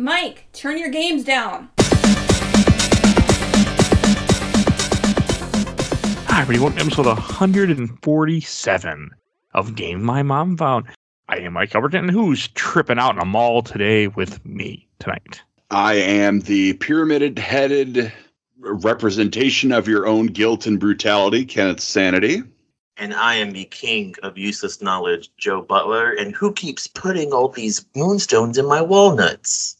Mike, turn your games down. Hi, everybody. Welcome episode 147 of Game My Mom Found. I am Mike Alberton, who's tripping out in a mall today with me tonight. I am the pyramid headed representation of your own guilt and brutality, Kenneth Sanity. And I am the king of useless knowledge, Joe Butler. And who keeps putting all these moonstones in my walnuts?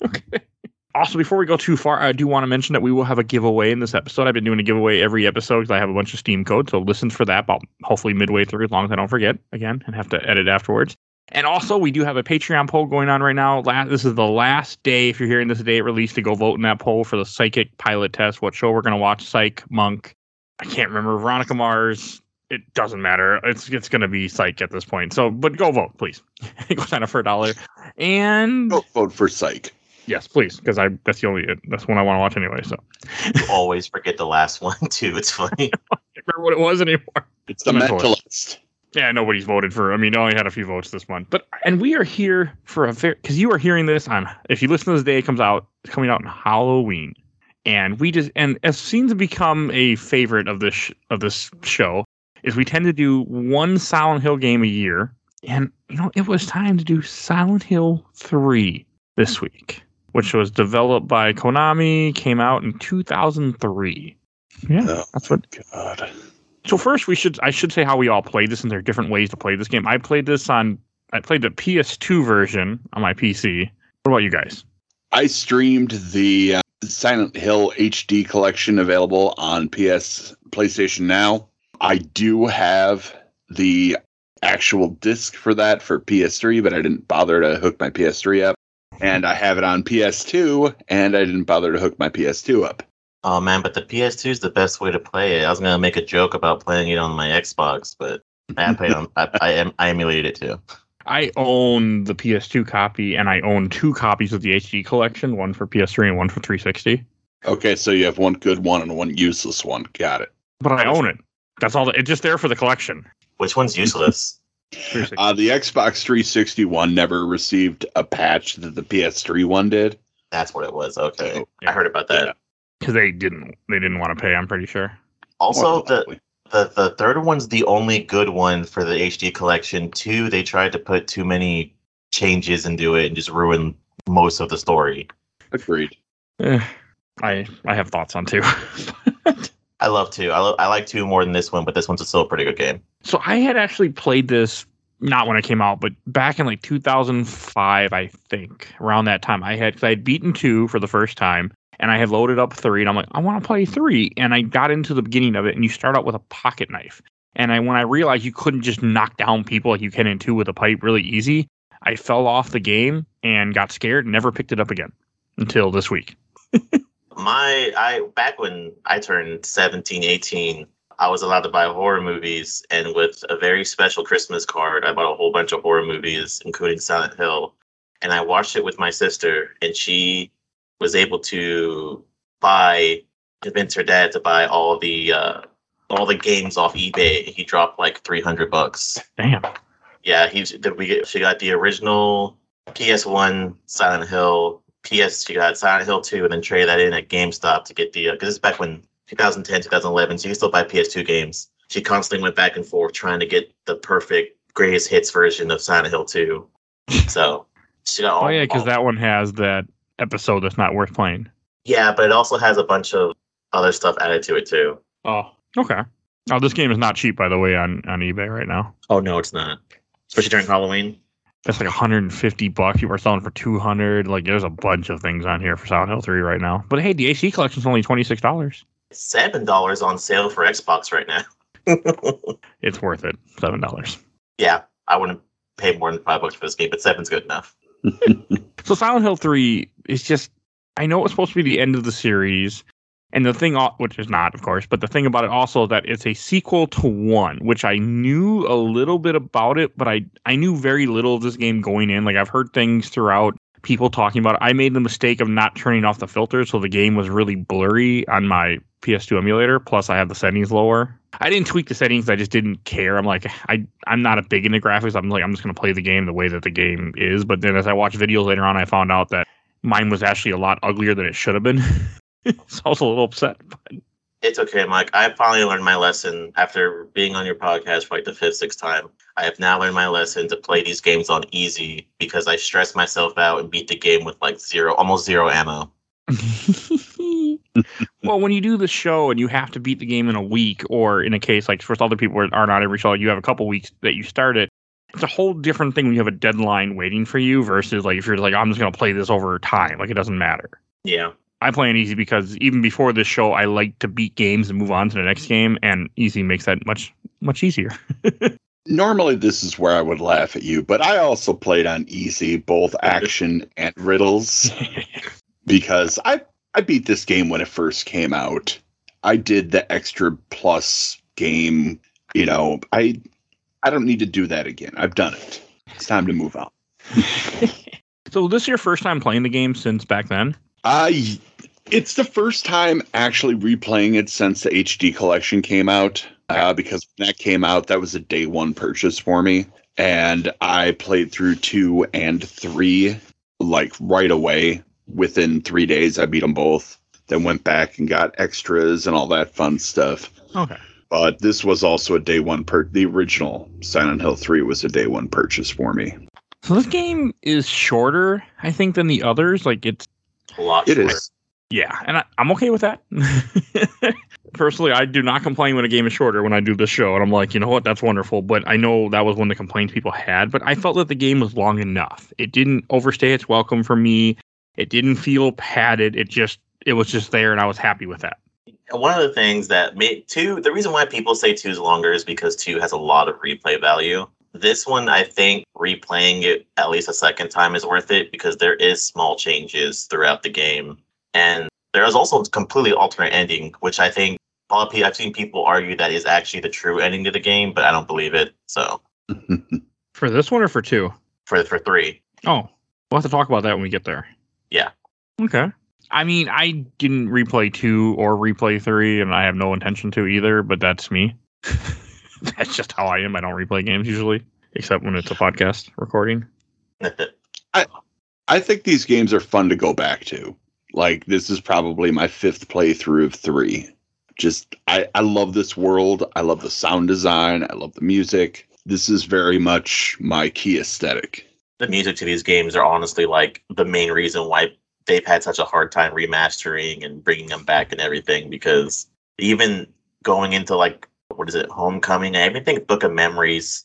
Also, before we go too far, I do want to mention that we will have a giveaway in this episode. I've been doing a giveaway every episode because I have a bunch of Steam codes. So listen for that about hopefully midway through, as long as I don't forget again and have to edit afterwards. And also, we do have a Patreon poll going on right now. Last, this is the last day, if you're hearing this day it released, to go vote in that poll for the psychic pilot test. What show we're going to watch? Psych, Monk. I can't remember. Veronica Mars. It doesn't matter. It's it's going to be Psych at this point. So, but go vote, please. go sign up for a dollar. And vote for Psych. Yes, please, because I that's the only that's one I want to watch anyway. So, You always forget the last one, too. It's funny. I can't remember what it was anymore. It's the Mentalist. mentalist. Yeah, nobody's voted for. I mean, I only had a few votes this month, but and we are here for a very because you are hearing this on. If you listen to this day, it comes out. It's coming out on Halloween, and we just and as seems to become a favorite of this sh- of this show is we tend to do one Silent Hill game a year, and you know it was time to do Silent Hill three this week, which was developed by Konami, came out in two thousand three. Yeah, Oh, that's what God. so first, we should I should say how we all played this, and there are different ways to play this game. I played this on I played the PS2 version on my PC. What about you guys? I streamed the uh, Silent Hill HD collection available on PS PlayStation Now. I do have the actual disc for that for PS3, but I didn't bother to hook my PS3 up. And I have it on PS2, and I didn't bother to hook my PS2 up. oh, man, but the PS2 is the best way to play it. I was going to make a joke about playing it on my Xbox, but I played on, I, I, em- I emulated it too. I own the PS2 copy, and I own two copies of the HD collection, one for PS3 and one for 360. Okay, so you have one good one and one useless one. Got it. But I own it. That's all. It's just there for the collection. Which one's useless? 360. Uh, the Xbox 360 one never received a patch that the PS3 one did. That's what it was. Okay. Oh, I heard about that. yeah. Because they didn't. They didn't want to pay. I'm pretty sure. Also, the, the the third one's the only good one for the HD collection. Two, they tried to put too many changes into it and just ruin most of the story. agreed. Eh, I I have thoughts on two. I love two. I, lo- I like two more than this one, but this one's still a pretty good game. So I had actually played this not when it came out, but back in like 2005, I think, around that time. I had because I had beaten two for the first time, and I had loaded up three, and I'm like, I want to play three, and I got into the beginning of it, and you start out with a pocket knife, and I when I realized you couldn't just knock down people like you can in two with a pipe really easy, I fell off the game and got scared, and never picked it up again until this week. My I back when I turned 17, 18, I was allowed to buy horror movies, and with a very special Christmas card, I bought a whole bunch of horror movies, including Silent Hill, and I watched it with my sister, and she was able to buy convince her dad to buy all the uh, all the games off eBay. He dropped like three hundred bucks. Damn. Yeah, he's did we get she got the original PS1 Silent Hill, PS she got Silent Hill 2 and then traded that in at GameStop to get the uh, because this is back when 2010, 2011, so you can still buy PS2 games. She constantly went back and forth trying to get the perfect greatest hits version of Silent Hill 2. So she got oh, all Oh yeah, because that one has that episode that's not worth playing. Yeah, but it also has a bunch of other stuff added to it too. Oh, okay. Oh, this game is not cheap, by the way, on on eBay right now. Oh no, it's not. Especially during Halloween. That's like 150 bucks. People are selling for 200. Like, there's a bunch of things on here for Silent Hill 3 right now. But hey, the HD collection's only $26. Seven dollars on sale for Xbox right now. It's worth it. Seven dollars. yeah, I wouldn't pay more than five bucks for this game, but seven's good enough. So Silent Hill 3 is just. I know it's supposed to be the end of the series, and the thing, which is not, of course, but the thing about it also that it's a sequel to one, which I knew a little bit about it, but I I knew very little of this game going in. Like I've heard things throughout people talking about it. I made the mistake of not turning off the filter, so the game was really blurry on my PS2 emulator. Plus, I have the settings lower. I didn't tweak the settings. I just didn't care. I'm like, I I'm not a big into graphics. I'm like, I'm just gonna play the game the way that the game is. But then as I watched videos later on, I found out that mine was actually a lot uglier than it should have been. so I was a little upset. But It's okay, Mike. I finally learned my lesson after being on your podcast for like the fifth, sixth time. I have now learned my lesson to play these games on easy because I stress myself out and beat the game with like zero, almost zero ammo. well, when you do the show and you have to beat the game in a week, or in a case like for other people are not every show, you have a couple weeks that you start it. It's a whole different thing when you have a deadline waiting for you versus like if you're like I'm just gonna play this over time, like it doesn't matter. Yeah. I play it easy because even before this show, I like to beat games and move on to the next game, and easy makes that much much easier. Normally, this is where I would laugh at you, but I also played on easy, both action and riddles, because I I beat this game when it first came out. I did the extra plus game. You know, I I don't need to do that again. I've done it. It's time to move on. so this is your first time playing the game since back then? I it's the first time actually replaying it since the HD collection came out. Uh, because when that came out, that was a day one purchase for me. And I played through two and three like right away. Within three days, I beat them both. Then went back and got extras and all that fun stuff. Okay. But this was also a day one per the original Silent Hill 3 was a day one purchase for me. So this game is shorter, I think, than the others. Like it's A lot It shorter. is. Yeah, and I, I'm okay with that. Personally, I do not complain when a game is shorter when I do this show, and I'm like, you know what, that's wonderful. But I know that was one of the complaints people had. But I felt that the game was long enough. It didn't overstay its welcome for me. It didn't feel padded. It just it was just there, and I was happy with that. one of the things that made two the reason why people say two is longer is because two has a lot of replay value this one i think replaying it at least a second time is worth it because there is small changes throughout the game and there is also a completely alternate ending which i think a lot of people, i've seen people argue that is actually the true ending to the game but i don't believe it so For this one or for two? for for three Oh, we'll have to talk about that when we get there. Yeah. Okay. I mean, I didn't replay two or replay three, and I have no intention to either, but that's me. that's just how I am. I don't replay games usually, except when it's a podcast recording. I I think these games are fun to go back to. Like this is probably my fifth playthrough of three. Just I, I love this world. I love the sound design. I love the music. This is very much my key aesthetic. the music to these games are honestly like the main reason why they've had such a hard time remastering and bringing them back and everything because even going into like what is it homecoming i even think book of memories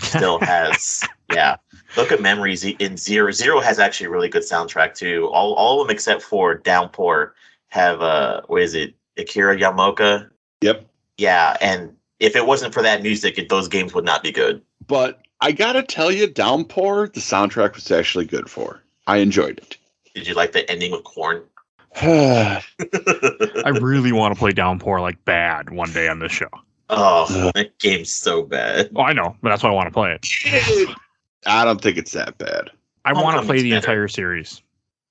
still has yeah book of memories in zero zero has actually a really good soundtrack too all, all of them except for downpour have uh what is it akira yamaoka Yep. yeah and if it wasn't for that music it, those games would not be good But I gotta tell you, Downpour, the soundtrack was actually good for. I enjoyed it. did you like the ending with corn I really want to play Downpour like bad one day on this show. Oh, that game's so bad. Oh, I know, but that's why I want to play it. I don't think it's that bad. I want to play the better. entire series.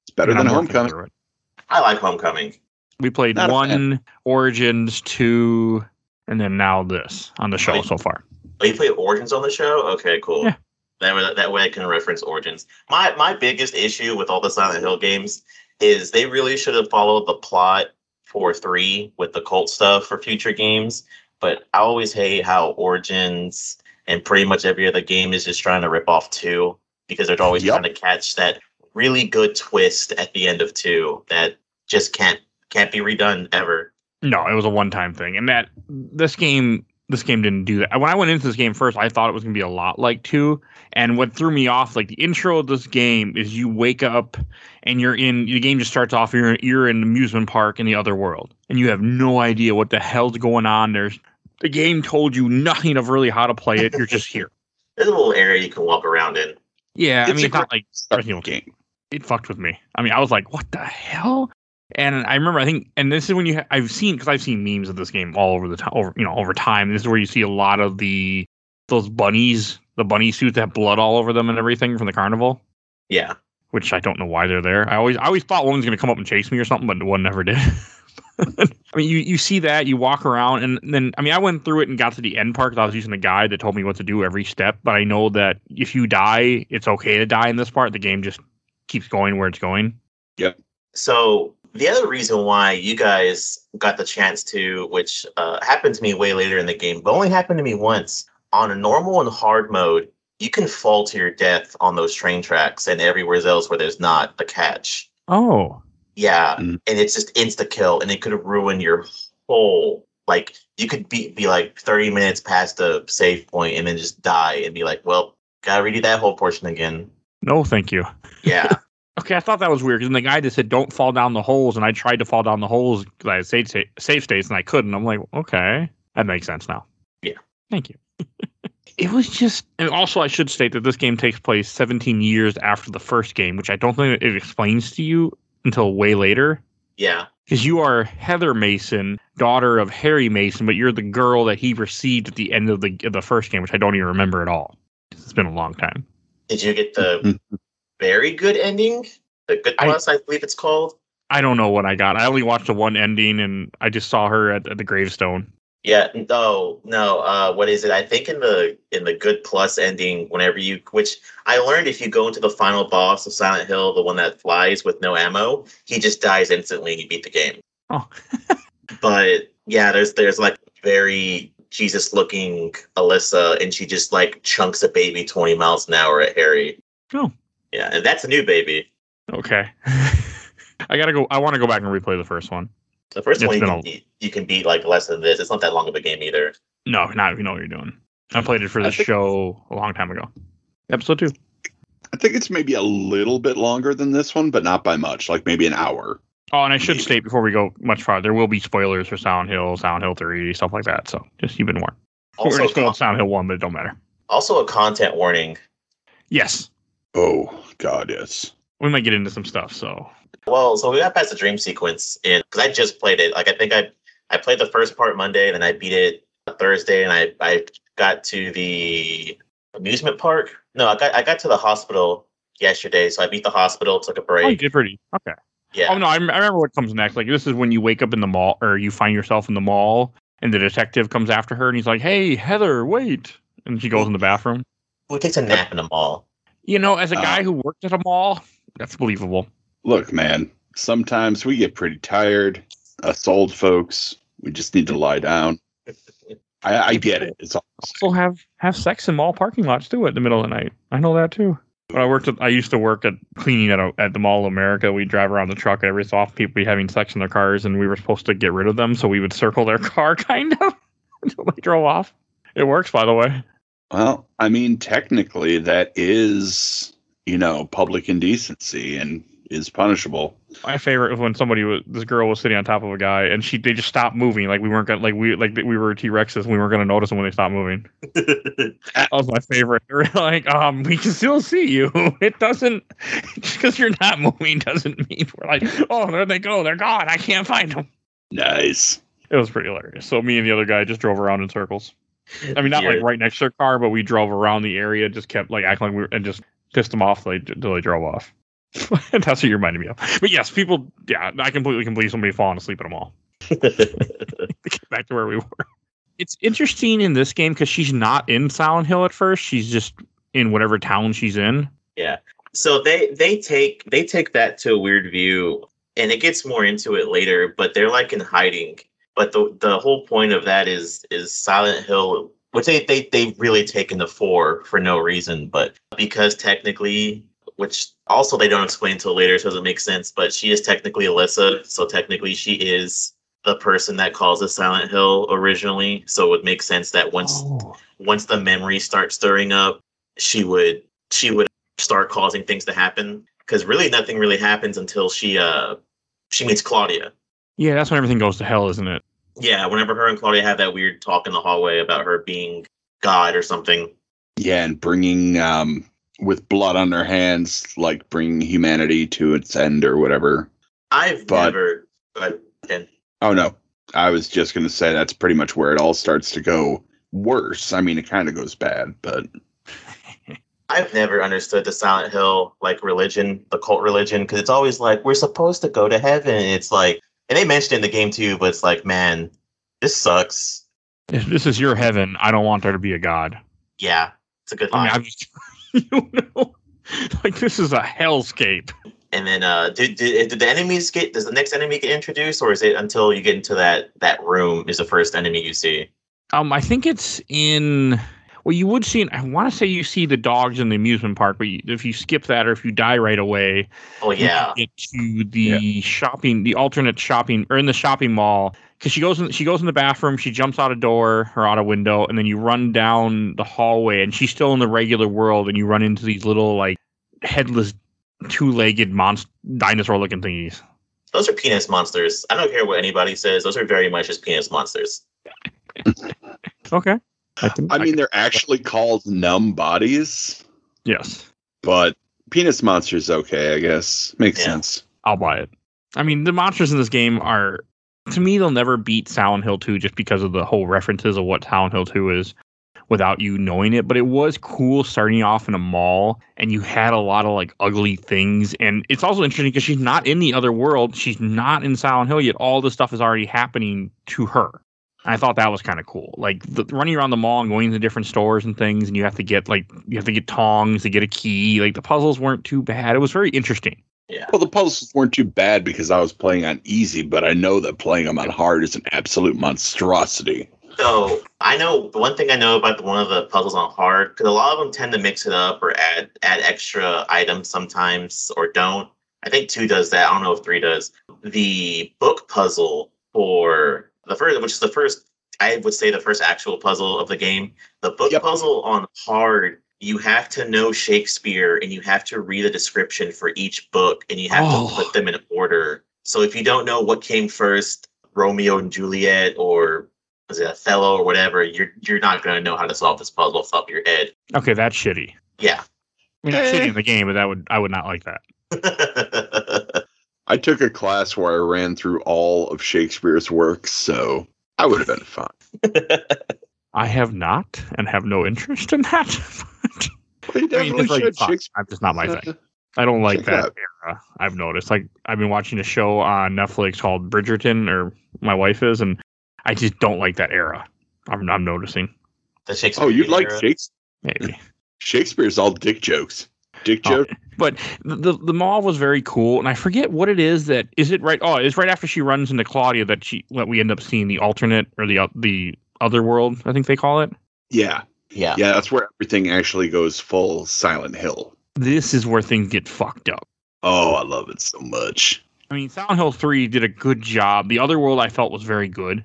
It's better than Homecoming. I like Homecoming. We played Not one, Origins, two, and then now this on the show Right. so far. Oh, you play Origins on the show? Okay, cool. Yeah. That way, that way I can reference Origins. My my biggest issue with all the Silent Hill games is they really should have followed the plot for three with the cult stuff for future games. But I always hate how Origins and pretty much every other game is just trying to rip off two because they're always Yep. trying to catch that really good twist at the end of two that just can't can't be redone ever. No, it was a one-time thing, and that this game, this game didn't do that. When I went into this game first, I thought it was gonna be a lot like two, and what threw me off, like the intro of this game, is you wake up and you're in the game just starts off you're you're in an amusement park in the other world, and you have no idea what the hell's going on. There's the game told you nothing of really how to play it. You're just here. There's a little area you can walk around in. Yeah, I mean, it's not like Resident Evil game. it fucked with me. I mean, I was like, what the hell? And I remember, I think, and this is when you, ha- I've seen, because I've seen memes of this game all over the time, over, you know, over time. This is where you see a lot of the, those bunnies, the bunny suits that have blood all over them and everything from the carnival, Yeah. which I don't know why they're there. I always, I always thought one was going to come up and chase me or something, but one never did. I mean, you, you see that, you walk around, and then, I mean, I went through it and got to the end part because I was using a guide that told me what to do every step. But I know that if you die, it's okay to die in this part. The game just keeps going where it's going. Yep. So the other reason why you guys got the chance to, which uh, happened to me way later in the game, but only happened to me once on a normal and hard mode, you can fall to your death on those train tracks and everywhere else where there's not a catch. Oh, Yeah, Mm. and it's just insta kill, and it could ruin your whole. Like you could be be like thirty minutes past the save point and then just die and be like, well, gotta redo that whole portion again. no, thank you. Yeah, Okay, I thought that was weird because the guy just said don't fall down the holes, and I tried to fall down the holes because I had safe, safe states and I couldn't. I'm like, okay, that makes sense now. Yeah. Thank you. it was just, and also I should state that this game takes place 17 years after the first game, which I don't think it explains to you until way later. yeah. Because you are Heather Mason, daughter of Harry Mason, but you're the girl that he received at the end of the of the first game, which I don't even remember at all. It's been a long time. Did you get the very good ending? The good I- plus, I, believe it's called. I don't know what I got. I only watched the one ending, and I just saw her at, at the gravestone. Yeah, no, no. Uh, what is it? I think in the in the good plus ending, whenever you, which I learned, if you go into the final boss of Silent Hill, the one that flies with no ammo, he just dies instantly and you beat the game. Oh. but yeah, there's there's like very Jesus looking Alessa, and she just like chunks a baby twenty miles an hour at Harry. Oh. yeah, and that's a new baby. Okay. I gotta go. I want to go back and replay the first one. The first It's one you can, a- beat, you can beat like less than this. It's not that long of a game either. No, not if you know what you're doing. I played it for the this think- show a long time ago. Episode two. I think it's maybe a little bit longer than this one, but not by much, like maybe an hour. Oh, and I should Maybe. state before we go much farther, there will be spoilers for Silent Hill, Silent Hill 3, stuff like that. So just keep it warned. We're Also, going to con- Silent Hill 1, but it don't matter. also a content warning. Yes. Oh, God, yes. We might get into some stuff. So Well, so we got past the dream sequence, and because I just played it, like I think I I played the first part Monday, and then I beat it Thursday, and I I got to the amusement park. No, I got I got to the hospital yesterday, so I beat the hospital, took a break. oh, you did pretty. Okay. Yeah, Oh, no, I, rem- I remember what comes next. Like, this is when you wake up in the mall or you find yourself in the mall and the detective comes after her and he's like, hey, Heather, wait. And she goes in the bathroom. who takes a nap in the mall? You know, as a Uh, guy who worked at a mall, that's believable. Look, man, sometimes we get pretty tired. Us old folks, we just need to lie down. I, I get it. It's also have have sex in mall parking lots too at the middle of the night. I know that too. When I worked at, I used to work at cleaning at a, at the Mall of America. We drive around the truck and every so often people be having sex in their cars, and we were supposed to get rid of them, so we would circle their car kind of until they drove off. It works, by the way. Well, I mean, technically, that is, you know, public indecency and is punishable. My favorite was when somebody was this girl was sitting on top of a guy, and she they just stopped moving. Like we weren't gonna like we like we were T Rexes, and we weren't gonna notice them when they stopped moving. That was my favorite. They were like, um, we can still see you. It doesn't because you're not moving doesn't mean we're like, oh, there they go, they're gone. I can't find them. Nice. It was pretty hilarious. So me and the other guy just drove around in circles. I mean, not like right next to their car, but we drove around the area, just kept like acting like we were, and just pissed them off till they, till they drove off. That's what you reminded me of. But yes, people, yeah, I completely can believe somebody falling asleep at a mall. Get back to where we were. It's interesting in this game because she's not in Silent Hill at first. She's just in whatever town she's in. Yeah. So they they take they take that to a weird view and it gets more into it later but they're like in hiding but the the whole point of that is is silent hill which they they they really taken the four for no reason but because technically which also they don't explain until later so it doesn't make sense but she is technically alessa so technically she is the person that caused the silent hill originally so it would make sense that once Oh. once the memories start stirring up, she would she would start causing things to happen. Because really, nothing really happens until she uh she meets Claudia. Yeah, that's when everything goes to hell, isn't it? Yeah, whenever her and Claudia have that weird talk in the hallway about her being God or something. Yeah, and bringing, um, with blood on their hands, like bringing humanity to its end or whatever. I've But- never. But Ken, Oh, no. I was just going to say that's pretty much where it all starts to go worse. I mean, it kind of goes bad, but I've never understood the Silent Hill like religion, the cult religion, because it's always like we're supposed to go to heaven. It's like And they mentioned in the game too, but it's like, man, this sucks. If this is your heaven, I don't want there to be a god. Yeah, it's a good I line. mean, I'm just, you know, like this is a hellscape. and then, uh, did, did did the enemies get? Does the next enemy get introduced, or is it until you get into that that room is the first enemy you see? Um, I think it's in. Well, you would see. I want to say you see the dogs in the amusement park, but you, if you skip that or if you die right away, Oh you yeah, get to the shopping, the alternate shopping, or in the shopping mall. Because she goes in, she goes in the bathroom, she jumps out a door or out a window, and then you run down the hallway, and she's still in the regular world, and you run into these little like headless, two-legged monster, dinosaur-looking thingies. those are penis monsters. I don't care what anybody says; those are very much just penis monsters. Okay. I, can, I mean, they're actually called numb bodies, yes, but penis monsters okay, I guess. Makes Yeah. sense. I'll buy it. I mean, the monsters in this game are, to me, they'll never beat Silent Hill 2 just because of the whole references of what Silent Hill 2 is without you knowing it. But it was cool starting off in a mall and you had a lot of like ugly things. And it's also interesting because she's not in the other world. She's not in Silent Hill yet. All this stuff is already happening to her. I thought that was kind of cool. Like the, running around the mall and going to different stores and things, and you have to get like you have to get tongs to get a key. Like the puzzles weren't too bad. It was very interesting. Yeah, Well, the puzzles weren't too bad because I was playing on easy, but I know that playing them on hard is an absolute monstrosity. So I know the one thing I know about the, one of the puzzles on hard because a lot of them tend to mix it up or add add extra items sometimes or don't. I think two does that. I don't know if three does. The book puzzle for the first, which is the first, I would say the first actual puzzle of the game. The book Yep. puzzle on hard, you have to know Shakespeare and you have to read a description for each book and you have Oh. to put them in order. So if you don't know what came first, Romeo and Juliet or was it Othello or whatever, you're you're not gonna know how to solve this puzzle off the top of your head. Okay, that's shitty. Yeah. I mean, that's Eh. shitty in the game, but that would I would not like that. I took a class where I ran through all of Shakespeare's works, so I would have been fine. I have not and have no interest in that. Well, you I mean, definitely it's like, should. fuck, Shakespeare. I'm just not my thing. I don't like Check that out. era. I've noticed. Like I've been watching a show on Netflix called Bridgerton, or my wife is, and I just don't like that era. I'm I'm noticing. the Shakespeare. Oh, you like. Shakespeare? Maybe. Shakespeare's all dick jokes. Dick Oh. But the, the the mall was very cool, and I forget what it is that is it right. Oh, it's right after she runs into Claudia that she that we end up seeing the alternate or the uh, the other world. I think they call it. Yeah, Yeah. yeah, that's where everything actually goes full Silent Hill. This is where things get fucked up. Oh, I love it so much. I mean, Silent Hill 3 did a good job. The other world I felt was very good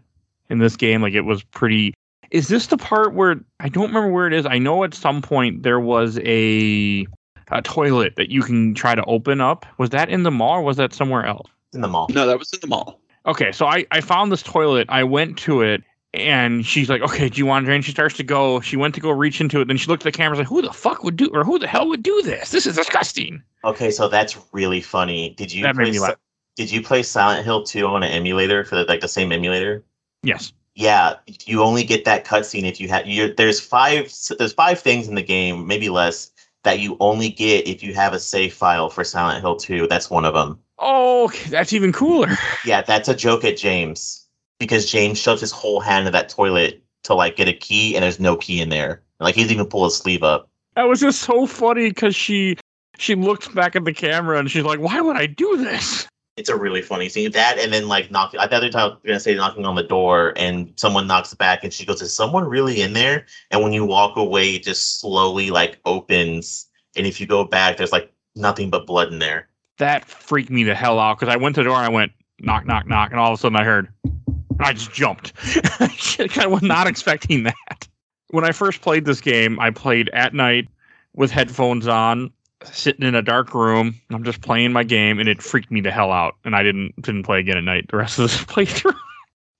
in this game. Like it was pretty. Is this the part where I don't remember where it is? I know at some point there was a a toilet that you can try to open up. Was that in the mall or was that somewhere else? In the mall. No, that was in the mall. Okay, so I, I found this toilet. I went to it and she's like, okay, do you want to drain? She starts to go. She went to go reach into it. Then she looked at the camera like, who the fuck would do, or who the hell would do this? This is disgusting. Okay, so that's really funny. Did you That made play me laugh. Did you play Silent Hill 2 on an emulator for the, like the same emulator? Yes. Yeah, you only get that cutscene if you have. There's five. There's five things in the game, maybe less, that you only get if you have a save file for Silent Hill 2. That's one of them. Oh, okay, that's even cooler. Yeah, that's a joke at James because James shoves his whole hand in that toilet to like get a key, and there's no key in there. Like he's even pull his sleeve up. That was just so funny because she she looks back at the camera and she's like, "Why would I do this?" It's a really funny scene. That and then like knocking. I thought they were gonna say knocking on the door, and someone knocks back, and she goes, "Is someone really in there?" And when you walk away, it just slowly like opens, and if you go back, there's like nothing but blood in there. That freaked me the hell out because I went to the door and I went knock knock knock, and all of a sudden I heard, and I just jumped. I was not expecting that. When I first played this game, I played at night with headphones on, sitting in a dark room. I'm just playing my game, and it freaked me the hell out. And I didn't didn't play again at night the rest of this playthrough.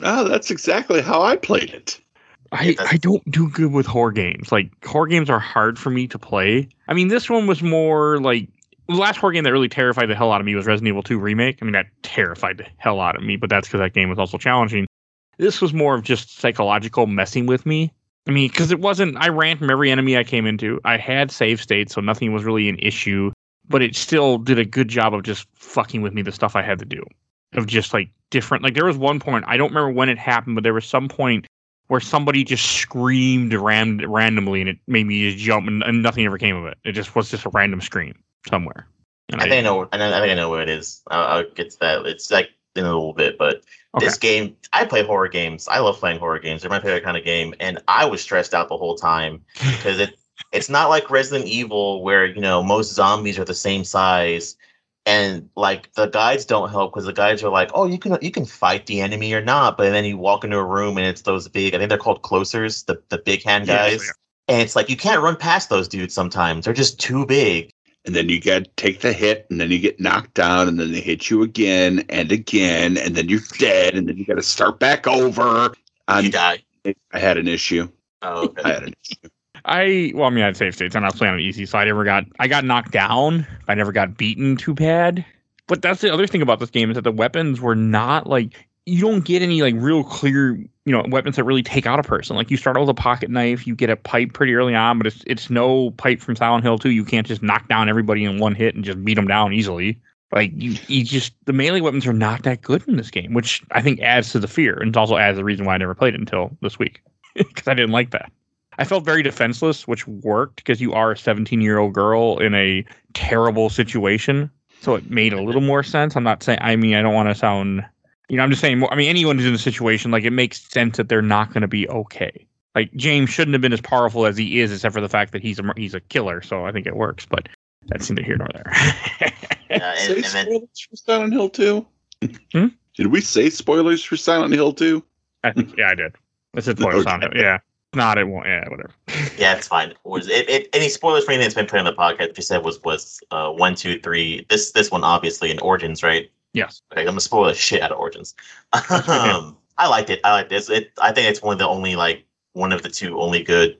Oh, that's exactly how I played it. I, I don't do good with horror games. Like horror games are hard for me to play. I mean, this one was more like the last horror game that really terrified the hell out of me was Resident Evil 2 remake. I mean, that terrified the hell out of me, but that's because that game was also challenging. This was more of just psychological messing with me. I mean, because it wasn't. I ran from every enemy I came into. I had save states, so nothing was really an issue. But it still did a good job of just fucking with me the stuff I had to do, of just like different. Like there was one point I don't remember when it happened, but there was some point where somebody just screamed ran- randomly, and it made me just jump, and, and nothing ever came of it. It just was just a random scream somewhere. And I think I know. I, know, I think I know where it is. I'll, I'll get to that. It's like in a little bit, but okay. this game, I play horror games. I love playing horror games. They're my favorite kind of game, and I was stressed out the whole time because it. It's not like Resident Evil where you know most zombies are the same size, and like the guides don't help because the guides are like, oh, you can you can fight the enemy or not, but then you walk into a room and it's those big. I think they're called closers, the the big hand guys, are. and it's like you can't run past those dudes. Sometimes they're just too big. And then you got to take the hit, and then you get knocked down, and then they hit you again and again, and then you're dead, and then you got to start back over. you I'm, die. I had an issue. Oh, I had an issue. I well, I mean, I had save states, and I was playing on easy, so I never got I got knocked down. I never got beaten too bad. But that's the other thing about this game is that the weapons were not like you don't get any like real clear you know weapons that really take out a person. Like you start out with a pocket knife, you get a pipe pretty early on, but it's it's no pipe from Silent Hill 2. You can't just knock down everybody in one hit and just beat them down easily. Like you, you just the melee weapons are not that good in this game, which I think adds to the fear and also adds the reason why I never played it until this week because I didn't like that. I felt very defenseless, which worked because you are a 17 year old girl in a terrible situation. So it made a little more sense. I'm not saying, I mean, I don't want to sound, you know, I'm just saying, I mean, anyone who's in a situation, like, it makes sense that they're not going to be okay. Like, James shouldn't have been as powerful as he is, except for the fact that he's a, mur- he's a killer. So I think it works, but that's neither here nor there. Yeah, say and, and then spoilers for Silent Hill 2? Hmm? Did we say spoilers for Silent Hill 2? I think, yeah, I did. It's a spoiler Okay. sound. Yeah. Not, it won't, yeah, whatever. yeah, it's fine. Was it, it any spoilers for anything that's been put on the podcast? You said was was uh one, two, three. This this one obviously in Origins, right? Yes. Okay, I'm gonna spoil the shit out of Origins. um, I liked it. I liked this. It. I think it's one of the only like one of the two only good,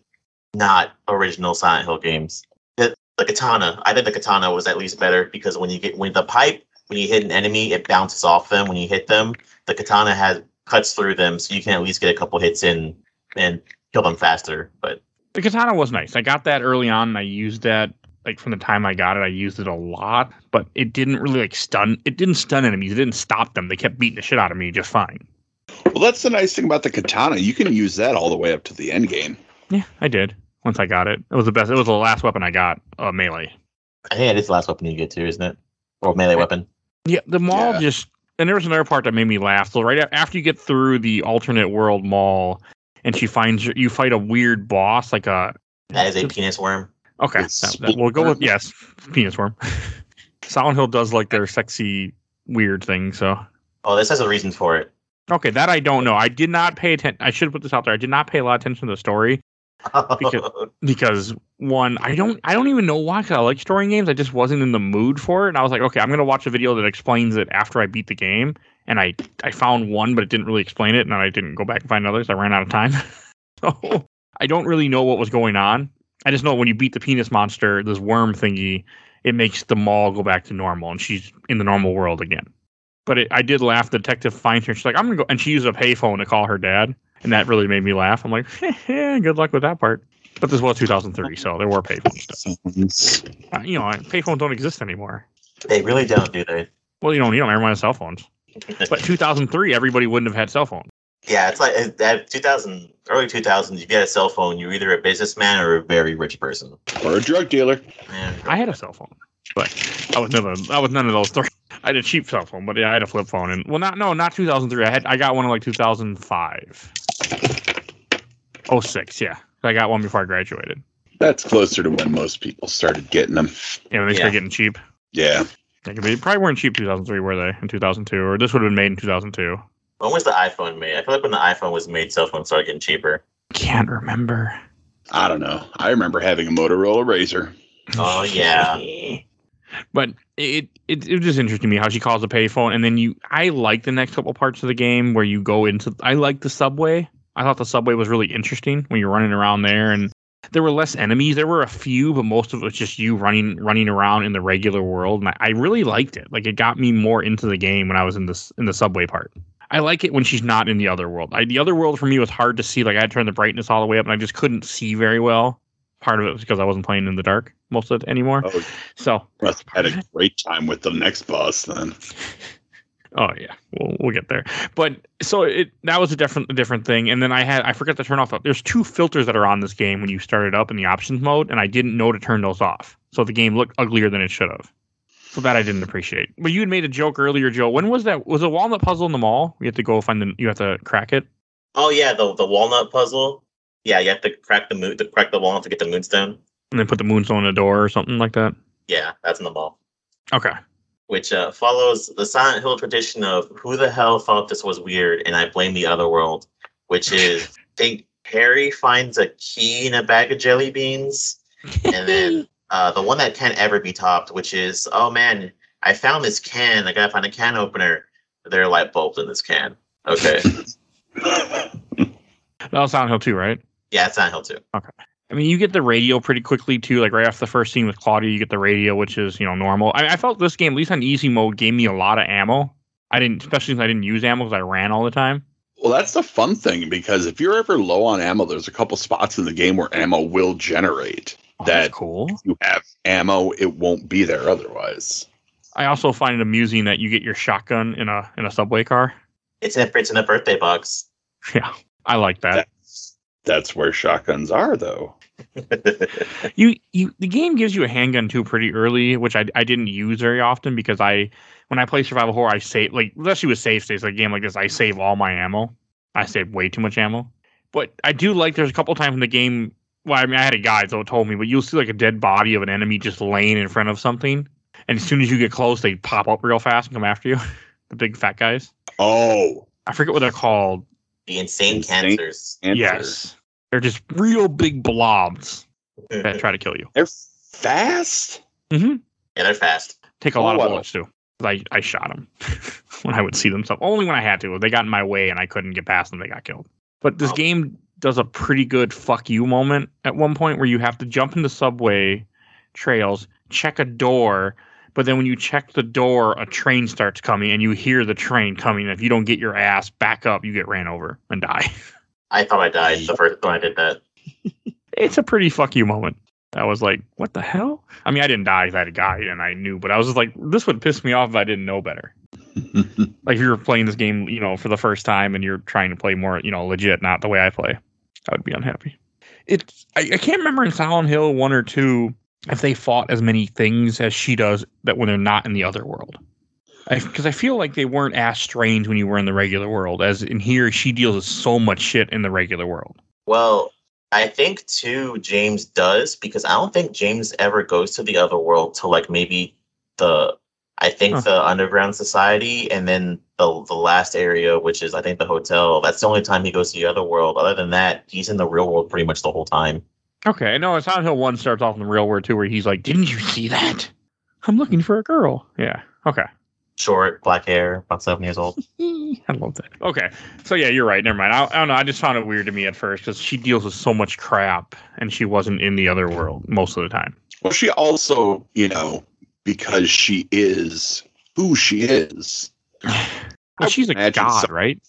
not original Silent Hill games. The, the katana. I think the katana was at least better because when you get when the pipe when you hit an enemy, it bounces off them. When you hit them, the katana has cuts through them, so you can at least get a couple hits in and kill them faster. But The katana was nice. I got that early on and I used that like from the time I got it, I used it a lot, but it didn't really like stun it didn't stun enemies. It didn't stop them. They kept beating the shit out of me just fine. Well, that's the nice thing about the katana. You can use that all the way up to the end game. Yeah, I did. Once I got it. It was the best it was the last weapon I got, uh melee. I think it is the last weapon you get to, isn't it? Or melee weapon. Yeah, the mall Yeah. just and there was another part that made me laugh. So right after you get through the alternate world mall and she finds you, you fight a weird boss like a That is a penis worm. Okay, that, that- we'll go with yes, penis worm. Silent Hill does like their sexy weird thing, so Oh, this has a reason for it. Okay, that I don't know. I did not pay attention. I should put this out there. I did not pay a lot of attention to the story Because- because one, I don't, I don't even know why. Cause I like story games. I just wasn't in the mood for it, and I was like, okay, I'm gonna watch a video that explains it after I beat the game. And I, I found one, but it didn't really explain it, and then I didn't go back and find others. I ran out of time, so I don't really know what was going on. I just know when you beat the penis monster, this worm thingy, it makes the mall go back to normal, and she's in the normal world again. But it, I did laugh. The detective finds her. She's like, "I'm gonna go," and she used a payphone to call her dad, and that really made me laugh. I'm like, "Yeah, good luck with that part." But this was 2003, so there were payphones. Uh, you know, payphones don't exist anymore. they really don't, do they? Well, you don't need them. Everyone has cell phones. But 2003, everybody wouldn't have had cell phones. Yeah, it's like uh, that 2000, early 2000s. If you had a cell phone, you're either a businessman or a very rich person. Or a drug dealer. Man, I had a cell phone, but I was none of I was none of those three. I had a cheap cell phone, but yeah, I had a flip phone, and well, not no, not 2003. I had I got one in like 2005. Oh six, yeah. I got one before I graduated. That's closer to when most people started getting them. Yeah, when they Yeah. started getting cheap. Yeah. They, probably weren't cheap 2003, were they? In 2002, or this would have been made in 2002. When was the iPhone made? I feel like when the iPhone was made, cell phones started getting cheaper. Can't remember. I don't know. I remember having a Motorola RAZR. Oh yeah, But it, it it was just interesting to me how she calls a payphone, and then you. I like the next couple parts of the game where you go into. I like the subway. I thought the subway was really interesting when you're running around there, and there were less enemies. There were a few, but most of it was just you running running around in the regular world, and I, I really liked it. Like it got me more into the game when I was in this in the subway part. I like it when she's not in the other world. I, the other world for me was hard to see. Like I had to turn the brightness all the way up, and I just couldn't see very well. Part of it was because I wasn't playing in the dark most of it anymore. Oh, So have had a great time with the next boss then. Oh yeah, we'll we'll get there. But so it that was a different a different thing. And then I had I forgot to turn off. There's two filters that are on this game when you start it up in the options mode, and I didn't know to turn those off. So the game looked uglier than it should have. So that I didn't appreciate. But you had made a joke earlier, Joe. When was that? Was a walnut puzzle in the mall? You have to go find the. You have to crack it. Oh yeah, the the walnut puzzle. Yeah, you have to crack the moon to crack the walnut to get the moonstone. and then put the moonstone in a door or something like that. Yeah, that's in the mall. Okay. Which uh, follows the Silent Hill tradition of who the hell thought this was weird, and I blame the other world, which is I think Harry finds a key in a bag of jelly beans, and then uh, the one that can't ever be topped, which is oh man, I found this can. I gotta find a can opener. There are light bulbs in this can. Okay, That was Silent Hill 2, right? yeah, it's Silent Hill too. I mean, you get the radio pretty quickly too. Like right after the first scene with Claudia, you get the radio, which is you know normal. I, I felt this game, at least on easy mode, gave me a lot of ammo. I didn't, especially since I didn't use ammo because I ran all the time. Well, that's the fun thing because if you're ever low on ammo, there's a couple spots in the game where ammo will generate. Oh, that's That cool. if you have ammo, it won't be there otherwise. I also find it amusing that you get your shotgun in a in a subway car. It's in it's in a birthday box. Yeah, I like that. That's that's where shotguns are, though. You you the game gives you a handgun too pretty early, which I I didn't use very often because I when I play survival horror I save like especially with save states like a game like this I save all my ammo. I save way too much ammo. But I do like there's a couple times in the game well I mean I had a guide so it told me but you'll see like a dead body of an enemy just laying in front of something and as soon as you get close they pop up real fast and come after you. the big fat guys. Oh, I forget what they're called. the insane, Insane- cancers. answer. Yes. They're just real big blobs that try to kill you. They're fast. Mm-hmm. Yeah, they're fast. Take a Oh, lot of wow. bullets too. I, I shot them when I would see them. So only when I had to. They got in my way and I couldn't get past them, they got killed. But this Oh. game does a pretty good fuck you moment at one point where you have to jump into subway trails, check a door, but then when you check the door, a train starts coming and you hear the train coming. If you don't get your ass back up, you get ran over and die. I thought I died the first time I did that. it's a pretty fuck you moment. I was like, what the hell? I mean, I didn't die 'cause I had a guy and I knew, but I was just like, this would piss me off if I didn't know better. Like if you're playing this game, you know, for the first time and you're trying to play more, you know, legit, not the way I play, I would be unhappy. It's I, I can't remember in Silent Hill one or two if they fought as many things as she does that when they're not in the other world. Because I, feel like they weren't as strange when you were in the regular world, as in here she deals with so much shit in the regular world. Well, I think too James does because I don't think James ever goes to the other world till like maybe the I think Huh. the underground society and then the the last area, which is I think the hotel. That's the only time he goes to the other world. Other than that, he's in the real world pretty much the whole time. Okay, no, it's not until One starts off in the real world too, where he's like, "Didn't you see that? I'm looking for a girl." Yeah. Okay. Short, black hair, about seven years old. I love that. Okay, so yeah, you're right. Never mind. I, I don't know. I just found it weird to me at first because she deals with so much crap, and she wasn't in the other world most of the time. well, she also, you know, because she is who she is, Well, she's a imagine god, some- right?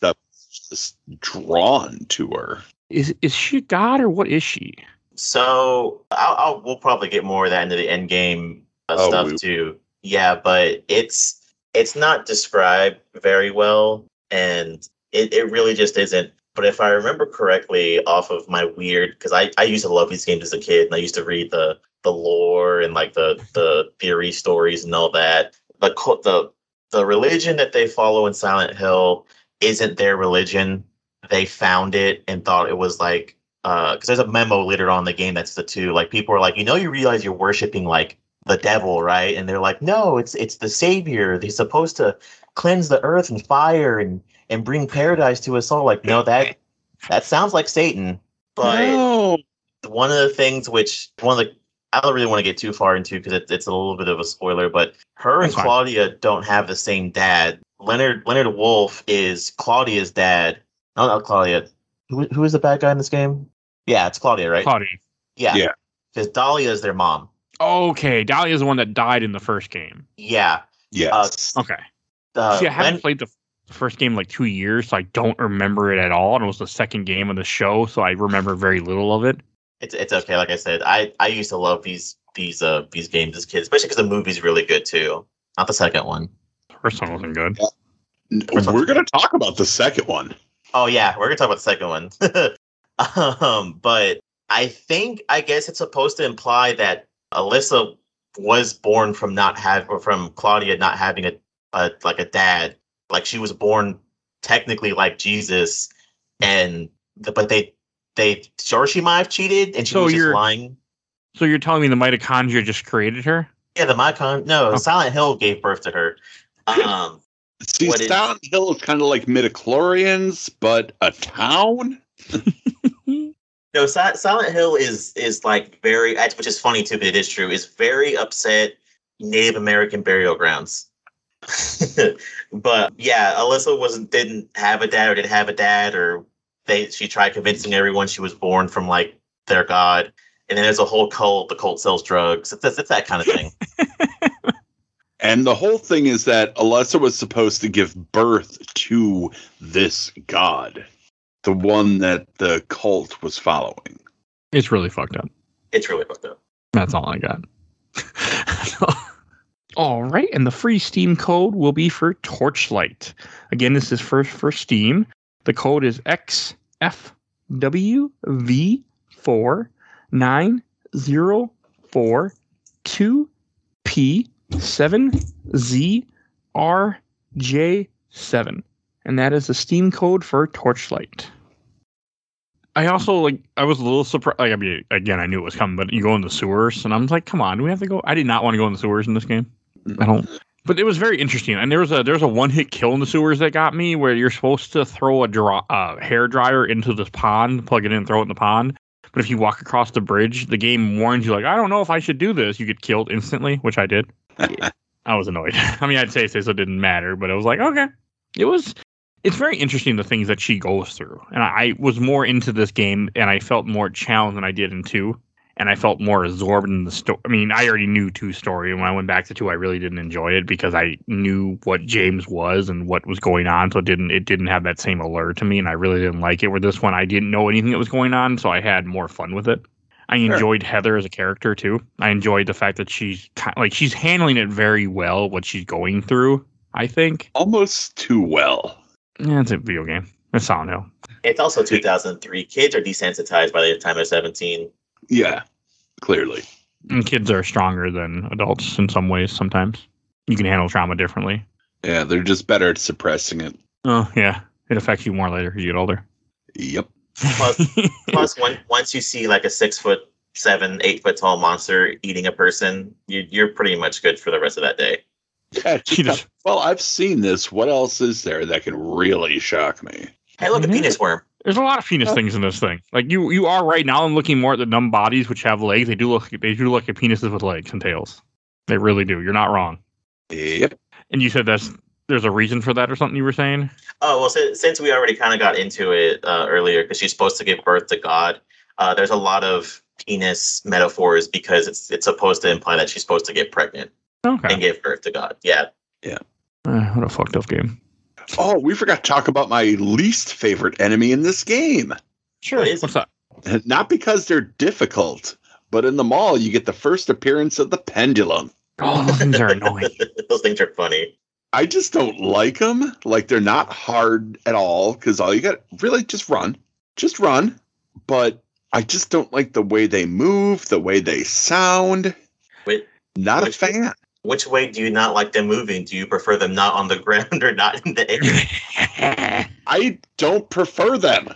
just drawn to her. Is is she a god or what is she? So I'll, I'll we'll probably get more of that into the end game uh, Oh, stuff we- too. Yeah, but it's it's not described very well, and it, it really just isn't. But if I remember correctly, off of my weird, because I, I used to love these games as a kid, and I used to read the the lore and like the the theory stories and all that. The the the religion that they follow in Silent Hill isn't their religion. They found it and thought it was like uh, because there's a memo later on in the game that's the two. Like people are like, you know, you realize you're worshiping like the devil, right? And they're like, no, it's it's the savior. They're supposed to cleanse the earth and fire and and bring paradise to us all. Like, no, that that sounds like Satan. But no. one of the things which one of the I don't really want to get too far into because it, it's a little bit of a spoiler, but her and That's fine. Claudia don't have the same dad. Leonard Leonard Wolf is Claudia's dad. No, not Claudia. Who who is the bad guy in this game? Yeah, it's Claudia, right? Claudia. Yeah. Yeah. Because Dahlia is their mom. Okay, Dahlia is the one that died in the first game. Yeah. Yes. Okay. Uh, See, I haven't Len- played the the first game in, like two years, so I don't remember it at all. And it was the second game of the show, so I remember very little of it. It's it's okay. Like I said, I I used to love these these uh these games as kids, especially because the movie's really good too. Not the second one. First one wasn't good. We're going to talk about the second one. Oh yeah, we're gonna talk about the second one. um, but I think I guess it's supposed to imply that Alessa was born from not have or from Claudia not having a, a like a dad. Like she was born technically like Jesus, and the, but they they sure she might have cheated and she So was just you're- lying. So you're telling me the mitochondria just created her? Yeah, the Mycon. No, Oh. Silent Hill gave birth to her. Um, See, What is- Silent Hill is kind of like midichlorians, but a town. No, Si- Silent Hill is is like very, which is funny too, but it is true. Is very upset Native American burial grounds. but yeah, Alessa wasn't didn't have a dad or didn't have a dad or they she tried convincing everyone she was born from like their god. And then there's a whole cult. The cult sells drugs. It's, it's, it's that kind of thing. And the whole thing is that Alessa was supposed to give birth to this god, the one that the cult was following. It's really fucked up. it's really fucked up. That's all I got. all right, and the free Steam code will be for Torchlight. Again, this is first for Steam. The code is XFWV4 nine zero four two P seven Z R J seven, and that is the Steam code for Torchlight. I also like. I was a little surprised. Like, I mean, again, I knew it was coming, but you go in the sewers, and I'm like, come on, do we have to go? I did not want to go in the sewers in this game. I don't. But it was very interesting, and there was a there's a one hit kill in the sewers that got me, where you're supposed to throw a draw, uh, hair dryer into this pond, plug it in, throw it in the pond. But if you walk across the bridge, the game warns you like, I don't know if I should do this. You get killed instantly, which I did. I was annoyed. I mean, I'd say so, so it didn't matter, but it was like, okay, it was. It's very interesting the things that she goes through, and I, I was more into this game, and I felt more challenged than I did in two, and I felt more absorbed in the story. I mean, I already knew two story, and when I went back to two, I really didn't enjoy it because I knew what James was and what was going on, so it didn't it didn't have that same allure to me, and I really didn't like it. Where this one, I didn't know anything that was going on, so I had more fun with it. I Sure. enjoyed Heather as a character too. I enjoyed the fact that she's ki- like she's handling it very well what she's going through. I think. Almost too well. Yeah, it's a video game. It's Silent Hill. It's also 2003. Kids are desensitized by the time they're 17. Yeah, clearly. And kids are stronger than adults in some ways. Sometimes you can handle trauma differently. Yeah, they're just better at suppressing it. Oh yeah, it affects you more later as you get older. Yep. Plus, plus when, once you see like a six foot seven, eight foot tall monster eating a person, you, you're pretty much good for the rest of that day. Yeah, just- well, I've seen this. What else is there that can really shock me? Hey, look, a penis worm. There's a lot of penis things in this thing. Like you, you are right now. I'm looking more at the numb bodies, which have legs. They do look, they do look at penises with legs and tails. They really do. You're not wrong. Yep. And you said that's there's a reason for that or something you were saying. Oh well, since, since we already kind of got into it uh, earlier, because she's supposed to give birth to God. Uh, there's a lot of penis metaphors because it's it's supposed to imply that she's supposed to get pregnant Okay. and give birth to God. Yeah, Uh, what a fucked up game. Oh, we forgot to talk about my least favorite enemy in this game. Sure. What is What's that? Uh, not because they're difficult, but in the mall, you get the first appearance of the pendulum. Oh, those things are annoying. Those things are funny. I just don't like them. Like they're not hard at all because all you got really just run, just run. But I just don't like the way they move, the way they sound. Wait, Not which- a fan. Which way do you not like them moving? Do you prefer them not on the ground or not in the air? I don't prefer them.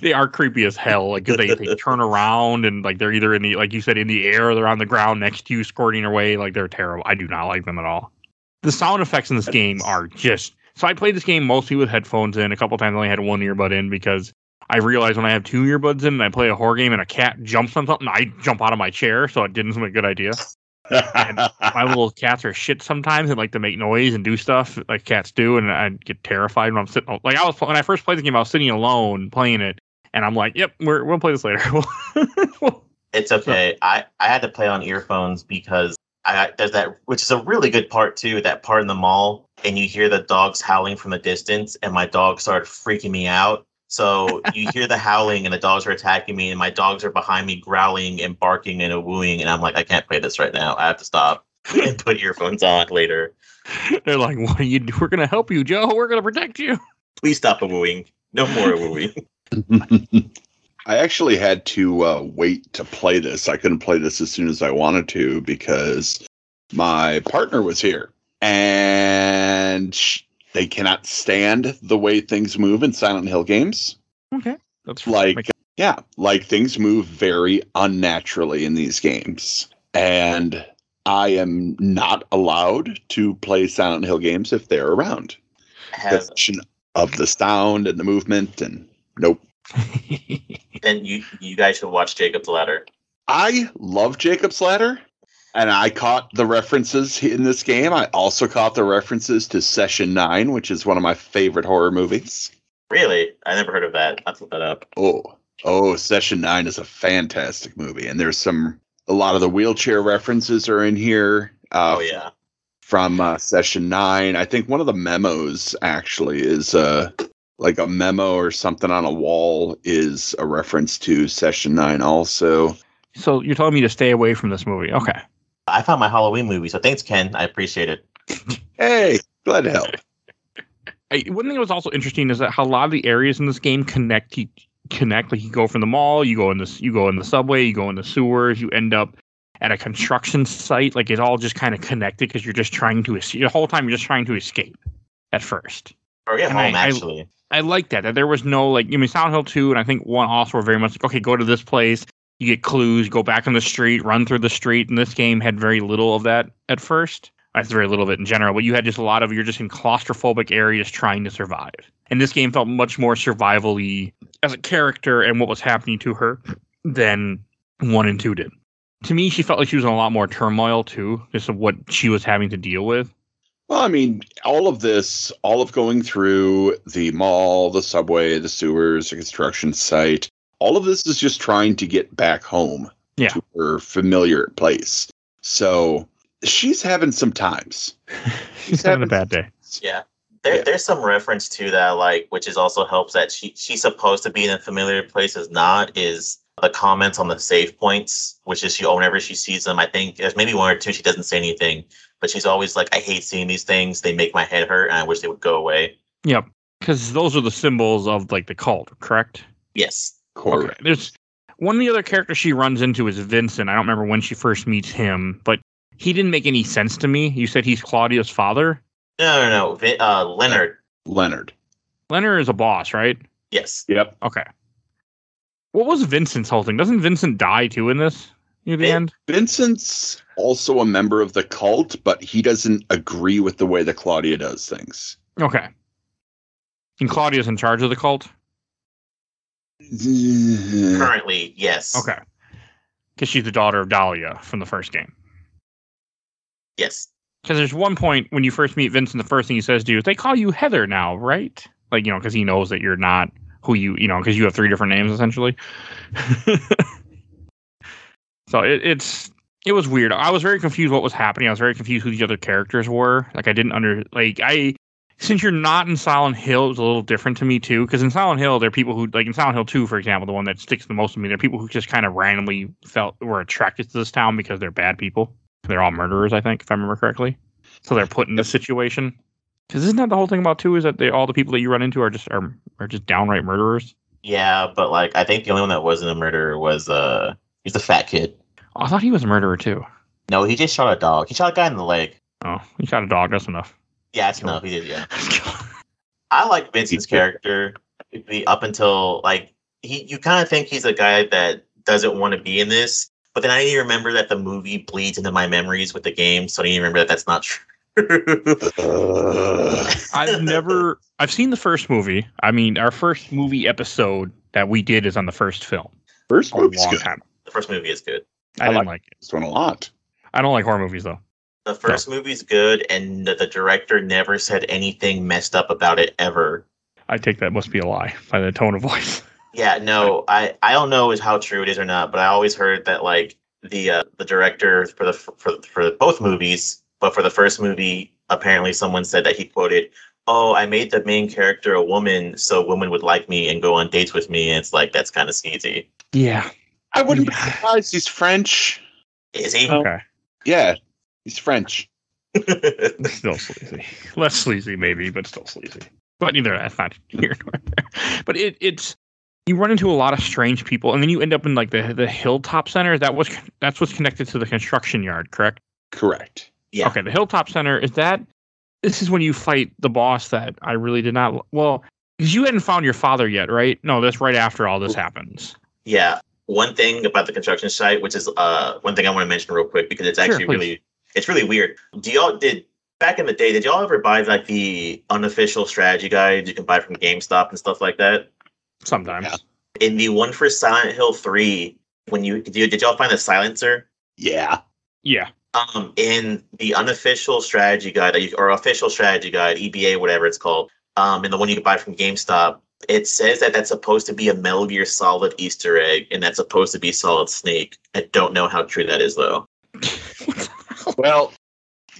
they are creepy as hell. Like 'cause they, they turn around and like they're either in the like you said in the air or they're on the ground next to you squirting away. Like they're terrible. I do not like them at all. The sound effects in this game are just so I played this game mostly with headphones in. A couple times I only had one earbud in because I realized when I have two earbuds in and I play a horror game and a cat jumps on something, I jump out of my chair, so it didn't seem like a good idea. My little cats are shit sometimes and like to make noise and do stuff like cats do, and I get terrified when I'm sitting. Like I was when I first played the game, I was sitting alone playing it, and I'm like, "Yep, we're we'll play this later." It's okay. I I had to play on earphones because I there's that which is a really good part too. That part in the mall, and you hear the dogs howling from the distance, and my dog started freaking me out. So you hear the howling, and the dogs are attacking me, and my dogs are behind me growling and barking and a wooing, and I'm like, I can't play this right now. I have to stop. and put earphones on later. They're like, "What are you? do- We're gonna help you, Joe. We're gonna protect you." Please stop wooing. No more wooing. I actually had to uh, wait to play this. I couldn't play this as soon as I wanted to because my partner was here and sh- they cannot stand the way things move in Silent Hill games. Okay, that's Like, makes- yeah, like things move very unnaturally in these games. And I am not allowed to play Silent Hill games if they're around. Has Question of the sound and the movement and nope. then you you guys should watch Jacob's Ladder. I love Jacob's Ladder, and I caught the references in this game. I also caught the references to Session 9, which is one of my favorite horror movies. Really? I never heard of that. I'll look that up. Oh, oh, Session 9 is a fantastic movie, and there's some, a lot of the wheelchair references are in here. Uh, oh yeah. From uh, Session 9. I think one of the memos actually is uh, like a memo or something on a wall is a reference to Session 9 also. so you're telling me to stay away from this movie? Okay. I found my Halloween movie, so thanks, Ken. I appreciate it. Hey, glad to help. I, one thing that was also interesting is that how a lot of the areas in this game connect to connect. Like you go from the mall, you go in this, you go in the subway, you go in the sewers, you end up at a construction site. Like it's all just kind of connected because you're just trying to escape. The whole time you're just trying to escape. At first, Or yeah, And home I- I- actually. I like that that there was no like. I mean, Silent Hill two and I think one also were very much like okay, go to this place. You get clues, go back on the street, run through the street. And this game had very little of that at first. That's very little of it in general, but you had just a lot of you're just in claustrophobic areas trying to survive. And this game felt much more survivally as a character and what was happening to her than one and two did. To me, she felt like she was in a lot more turmoil too, just of what she was having to deal with. Well, I mean, all of this, all of going through the mall, the subway, the sewers, the construction site, all of this is just trying to get back home Yeah. to her familiar place. So she's having some times. She's having a bad day. Yeah. There, Yeah. There's some reference to that, like, which is also helps that she she's supposed to be in a familiar place is not is the comments on the save points, which is she whenever she sees them, I think there's maybe one or two she doesn't say anything, but she's always like, I hate seeing these things. They make my head hurt, and I wish they would go away. Yep. Because those are the symbols of like the cult, correct? Yes. Correct. There's one of the other characters she runs into is Vincent. I don't remember when she first meets him, but he didn't make any sense to me. You said he's Claudia's father. No, no, no. Uh, Leonard. Leonard. Leonard is a boss, right? Yes. Yep. Okay. What was Vincent's whole thing? Doesn't Vincent die too in this near the Vin- end? Vincent's also a member of the cult, but he doesn't agree with the way that Claudia does things. Okay. And Claudia's in charge of the cult? Currently, yes. Okay. Because she's the daughter of Dahlia from the first game. Yes. Because there's one point when you first meet Vincent, the first thing he says to you is, they call you Heather now, right? Like, you know, because he knows that you're not who you, you know, because you have three different names essentially. so it, it's, it was weird. I was very confused what was happening. I was very confused who the other characters were. Like, I didn't under, like, I, since you're not in Silent Hill, it's a little different to me too. Because in Silent Hill, there are people who, like in Silent Hill 2, for example, the one that sticks the most to me, there are people who just kind of randomly felt were attracted to this town because they're bad people. They're all murderers, I think, if I remember correctly. So they're put in this situation. Because isn't that the whole thing about two? Is that they all the people that you run into are just are, are just downright murderers? Yeah, but like I think the only one that wasn't a murderer was uh he's the fat kid. Oh, I thought he was a murderer too. No, he just shot a dog. He shot a guy in the leg. Oh, he shot a dog. That's enough. Yeah, that's enough. He did, yeah. I like Vincent's character be- up until like he you kind of think he's a guy that doesn't want to be in this, but then I need to remember that the movie bleeds into my memories with the game, so I need to remember that that's not true. I've never. I've seen the first movie. I mean, our first movie episode that we did is on the first film. First A movie's good. time. the first movie is good. I, I didn't like- like it. This one a lot. I don't like horror movies though. The first movie's good, and the, the director never said anything messed up about it ever. I take that must be a lie by the tone of voice. Yeah, no, I I don't know is how true it is or not, but I always heard that like the uh, the director for the for for both movies, but for the first movie, apparently someone said that he quoted, "Oh, I made the main character a woman, so women would like me and go on dates with me." And it's like that's kind of skeezy. Yeah. I wouldn't be surprised he's French. Is he? Okay. Yeah. He's French. Still sleazy. Less sleazy, maybe, but still sleazy. But neither that's not here nor there. But it, it's you run into a lot of strange people, and then you end up in like the the hilltop center. That was that's what's connected to the construction yard, correct? Correct. Yeah. Okay, the hilltop center is that. This is when you fight the boss that I really did not. Well, because you hadn't found your father yet, right? No, that's right after all this happens. Yeah. One thing about the construction site, which is uh one thing I want to mention real quick because it's actually please. really it's really weird. Do y'all did back in the day, did y'all ever buy like the unofficial strategy guide you can buy from GameStop and stuff like that? Sometimes. Yeah. In the one for Silent Hill 3, when you did, you, did y'all find the silencer? Yeah. Yeah. Um, in the unofficial strategy guide or official strategy guide, EBA, whatever it's called, um, and the one you can buy from GameStop, it says that that's supposed to be a Metal Gear Solid Easter egg, and that's supposed to be Solid Snake. I don't know how true that is though. Well,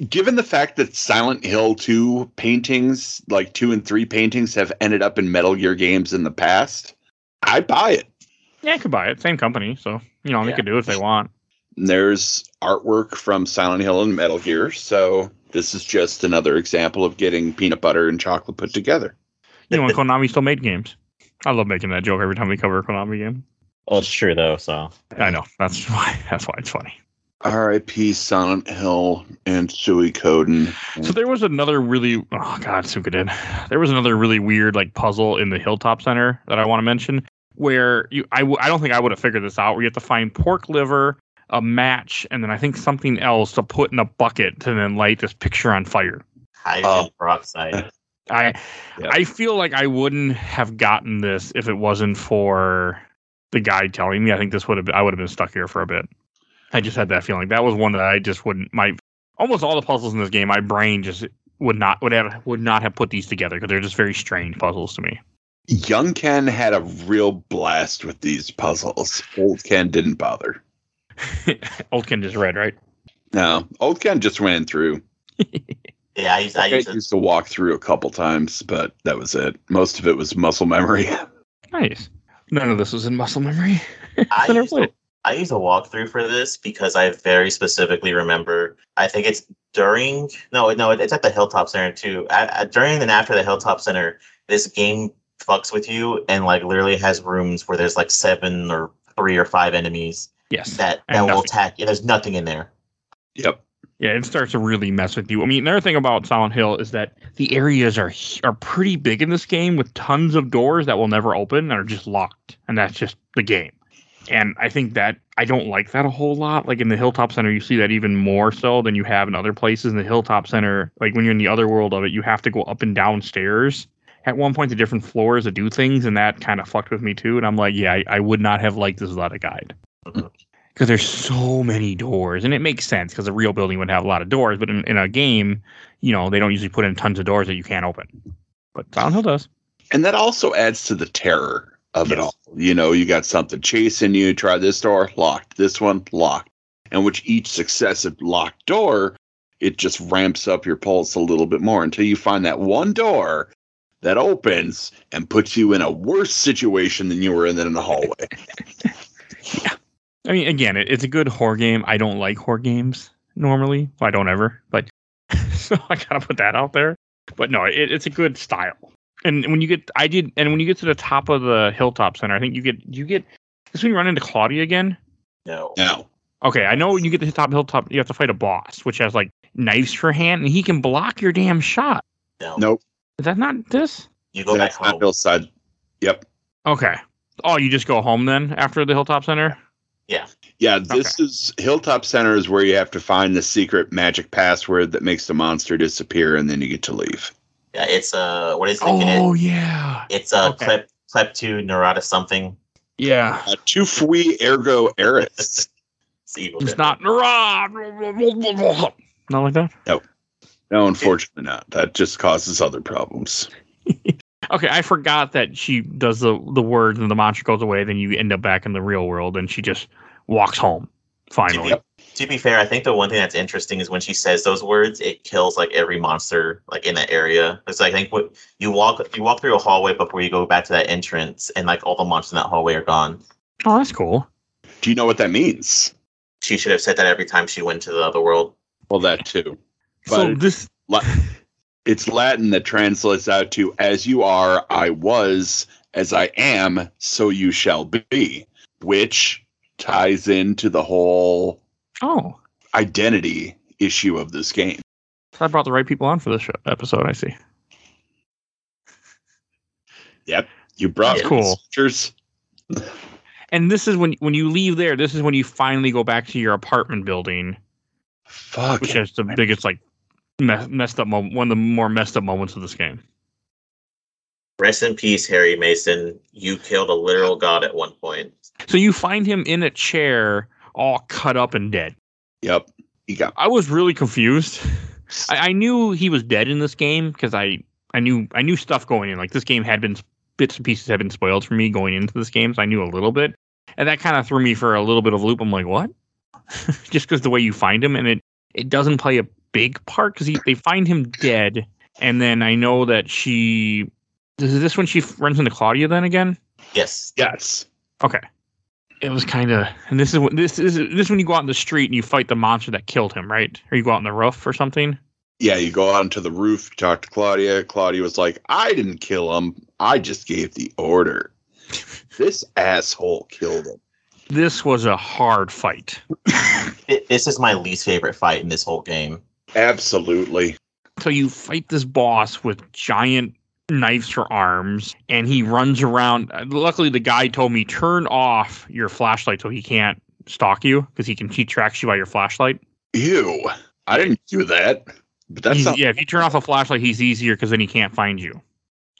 given the fact that Silent Hill 2 paintings, like 2 and 3 paintings, have ended up in Metal Gear games in the past, I buy it. Yeah, I could buy it. Same company, so you know they Yeah. could do it if they want. There's artwork from Silent Hill and Metal Gear, so this is just another example of getting peanut butter and chocolate put together. You know, Konami still made games. I love making that joke every time we cover a Konami game. Well, it's true though. So I know that's why that's why it's funny. R.I.P. Silent Hill and Suikoden. So there was another really oh god, Suka did. There was another really weird like puzzle in the Hilltop Center that I want to mention where you I w- I don't think I would have figured this out. Where you have to find pork liver, a match, and then I think something else to put in a bucket to then light this picture on fire. Hydrogen Oh. peroxide. I Yeah. I feel like I wouldn't have gotten this if it wasn't for the guy telling me. I think this would have been, I would have been stuck here for a bit. I just had that feeling. That was one that I just wouldn't. My almost all the puzzles in this game, my brain just would not would have would not have put these together because they're just very strange puzzles to me. Young Ken had a real blast with these puzzles. Old Ken didn't bother. Old Ken just read right. No, Old Ken just ran through. Yeah, I used, I I used to, used to walk through a couple times, but that was it. Most of it was muscle memory. Nice. None of this was in muscle memory. I never used played to, it. I use a walkthrough for this because I very specifically remember. I think it's during no, no, it's at the Hilltop Center too. At, at- during and after the Hilltop Center, this game fucks with you and like literally has rooms where there's like seven or three or five enemies Yes. that And that will attack you. There's nothing in there. Yep. Yeah, it starts to really mess with you. I mean, another thing about Silent Hill is that the areas are are pretty big in this game with tons of doors that will never open and are just locked, and that's just the game. And I think that I don't like that a whole lot. Like in the Hilltop Center, you see that even more so than you have in other places. In the Hilltop Center, like when you're in the other world of it, you have to go up and down stairs at one point to different floors to do things, and that kind of fucked with me too. And I'm like, yeah, I, I would not have liked this without a guide mm-hmm. because there's so many doors and it makes sense because a real building would have a lot of doors but in, in a game you know they don't usually put in tons of doors that you can't open but Silent Hill does And that also adds to the terror of it all. You know, you got something chasing you, try this door, locked. This one, locked. And which each successive locked door, it just ramps up your pulse a little bit more until you find that one door that opens and puts you in a worse situation than you were in in the hallway. yeah. I mean again it, it's a good horror game I don't like horror games normally well, I don't ever but so I gotta put that out there but no it, it's a good style and when you get I did and when you get to the top of the Hilltop Center I think you get you get this when you run into Claudia again No. No. Okay, I know when you get to the top hilltop, you have to fight a boss, which has like knives for hand, and he can block your damn shot. No. nope. Is that not this? You go back That's not home. hillside. Yep. Okay. Oh, you just go home then after the hilltop center? Yeah, Yeah, this is Hilltop Center is where you have to find the secret magic password that makes the monster disappear, and then you get to leave. Yeah, it's uh what is it? Oh yeah, It's uh okay. Clep Klepto Neurotis something. yeah. Uh, tu fui ergo eris. It's evil. It's not not like that. no, no, unfortunately not. That just causes other problems. Okay, I forgot that she does the the words and the monster goes away. Then you end up back in the real world, and she just walks home. Finally, Yep. To be fair, I think the one thing that's interesting is when she says those words, it kills like every monster like in that area. It's like I think what you walk you walk through a hallway before you go back to that entrance, and like all the monsters in that hallway are gone. oh, that's cool. Do you know what that means? She should have said that every time she went to the other world. Well, that too. so this La- it's Latin that translates out to "As you are, I was; as I am, so you shall be," which ties into the whole oh, identity issue of this game. so I brought the right people on for this show, episode. I see. Yep. You brought That's cool. pictures. And this is when when you leave there. This is when you finally go back to your apartment building, Fuck. which has the biggest like me- messed up moment, one of the more messed up moments of this game. Rest in peace, Harry Mason. You killed a literal god at one point. So you find him in a chair, all cut up and dead. Yep. You got I was really confused. I, I knew he was dead in this game because I I knew I knew stuff going in. Like this game had been bits and pieces had been spoiled for me going into this game, so I knew a little bit, and that kind of threw me for a little bit of a loop. I'm like, what? Just because the way you find him, and it it doesn't play a big part because they find him dead, and then I know that she. Is this when she runs into Claudia then again? Yes. yes. Okay. It was kind of, and this is when this is this is when you go out in the street and you fight the monster that killed him, right? Or you go out on the roof or something. Yeah, you go out onto the roof, talk to Claudia. Claudia was like, I didn't kill him. I just gave the order. this asshole killed him. This was a hard fight. It- This is my least favorite fight in this whole game. Absolutely. So you fight this boss with giant knives for arms, and he runs around. Luckily, the guy told me turn off your flashlight so he can't stalk you because he can he tracks you by your flashlight. Ew. I didn't do that. But that's not yeah, if you turn off a flashlight, he's easier because then he can't find you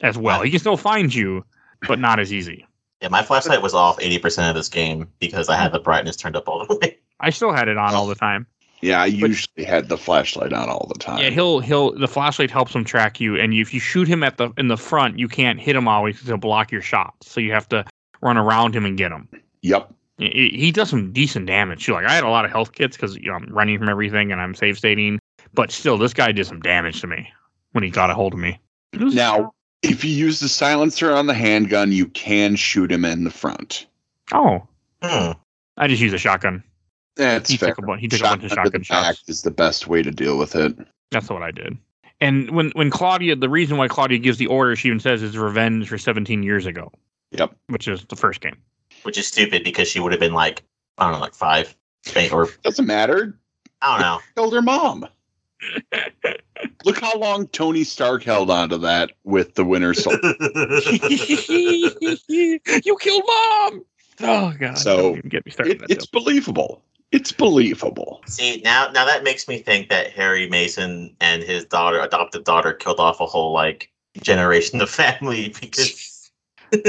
as well. He can still find you, but not as easy. Yeah, my flashlight was off 80% of this game because I had the brightness turned up all the way. I still had it on all oh. the time. Yeah, I But- usually had the flashlight on all the time. Yeah, he'll he'll the flashlight helps him track you, and if you shoot him at the in the front, you can't hit him always because he'll block your shots. So you have to run around him and get him. Yep. He he does some decent damage too. Like I had a lot of health kits because you know, I'm running from everything and I'm save stating, but still, this guy did some damage to me when he got a hold of me. Now, if you use the silencer on the handgun, you can shoot him in the front. oh, Hmm. I just use a shotgun. Eh, That's He fair. took a bunch. He took a bunch of Shotgun the back shots. is the best way to deal with it. That's what I did. And when when Claudia, the reason why Claudia gives the order, she even says is revenge for 17 years ago, Yep. which is the first game. Which is stupid because she would have been like, I don't know, like five. Or, Doesn't matter. I don't know. Killed her mom. Look how long Tony Stark held on to that with the Winter Soldier. you killed mom. Oh god. So, get me started. It, on that it's believable. It's believable. See, now now that makes me think that Harry Mason and his daughter, adopted daughter, killed off a whole like generation of family because And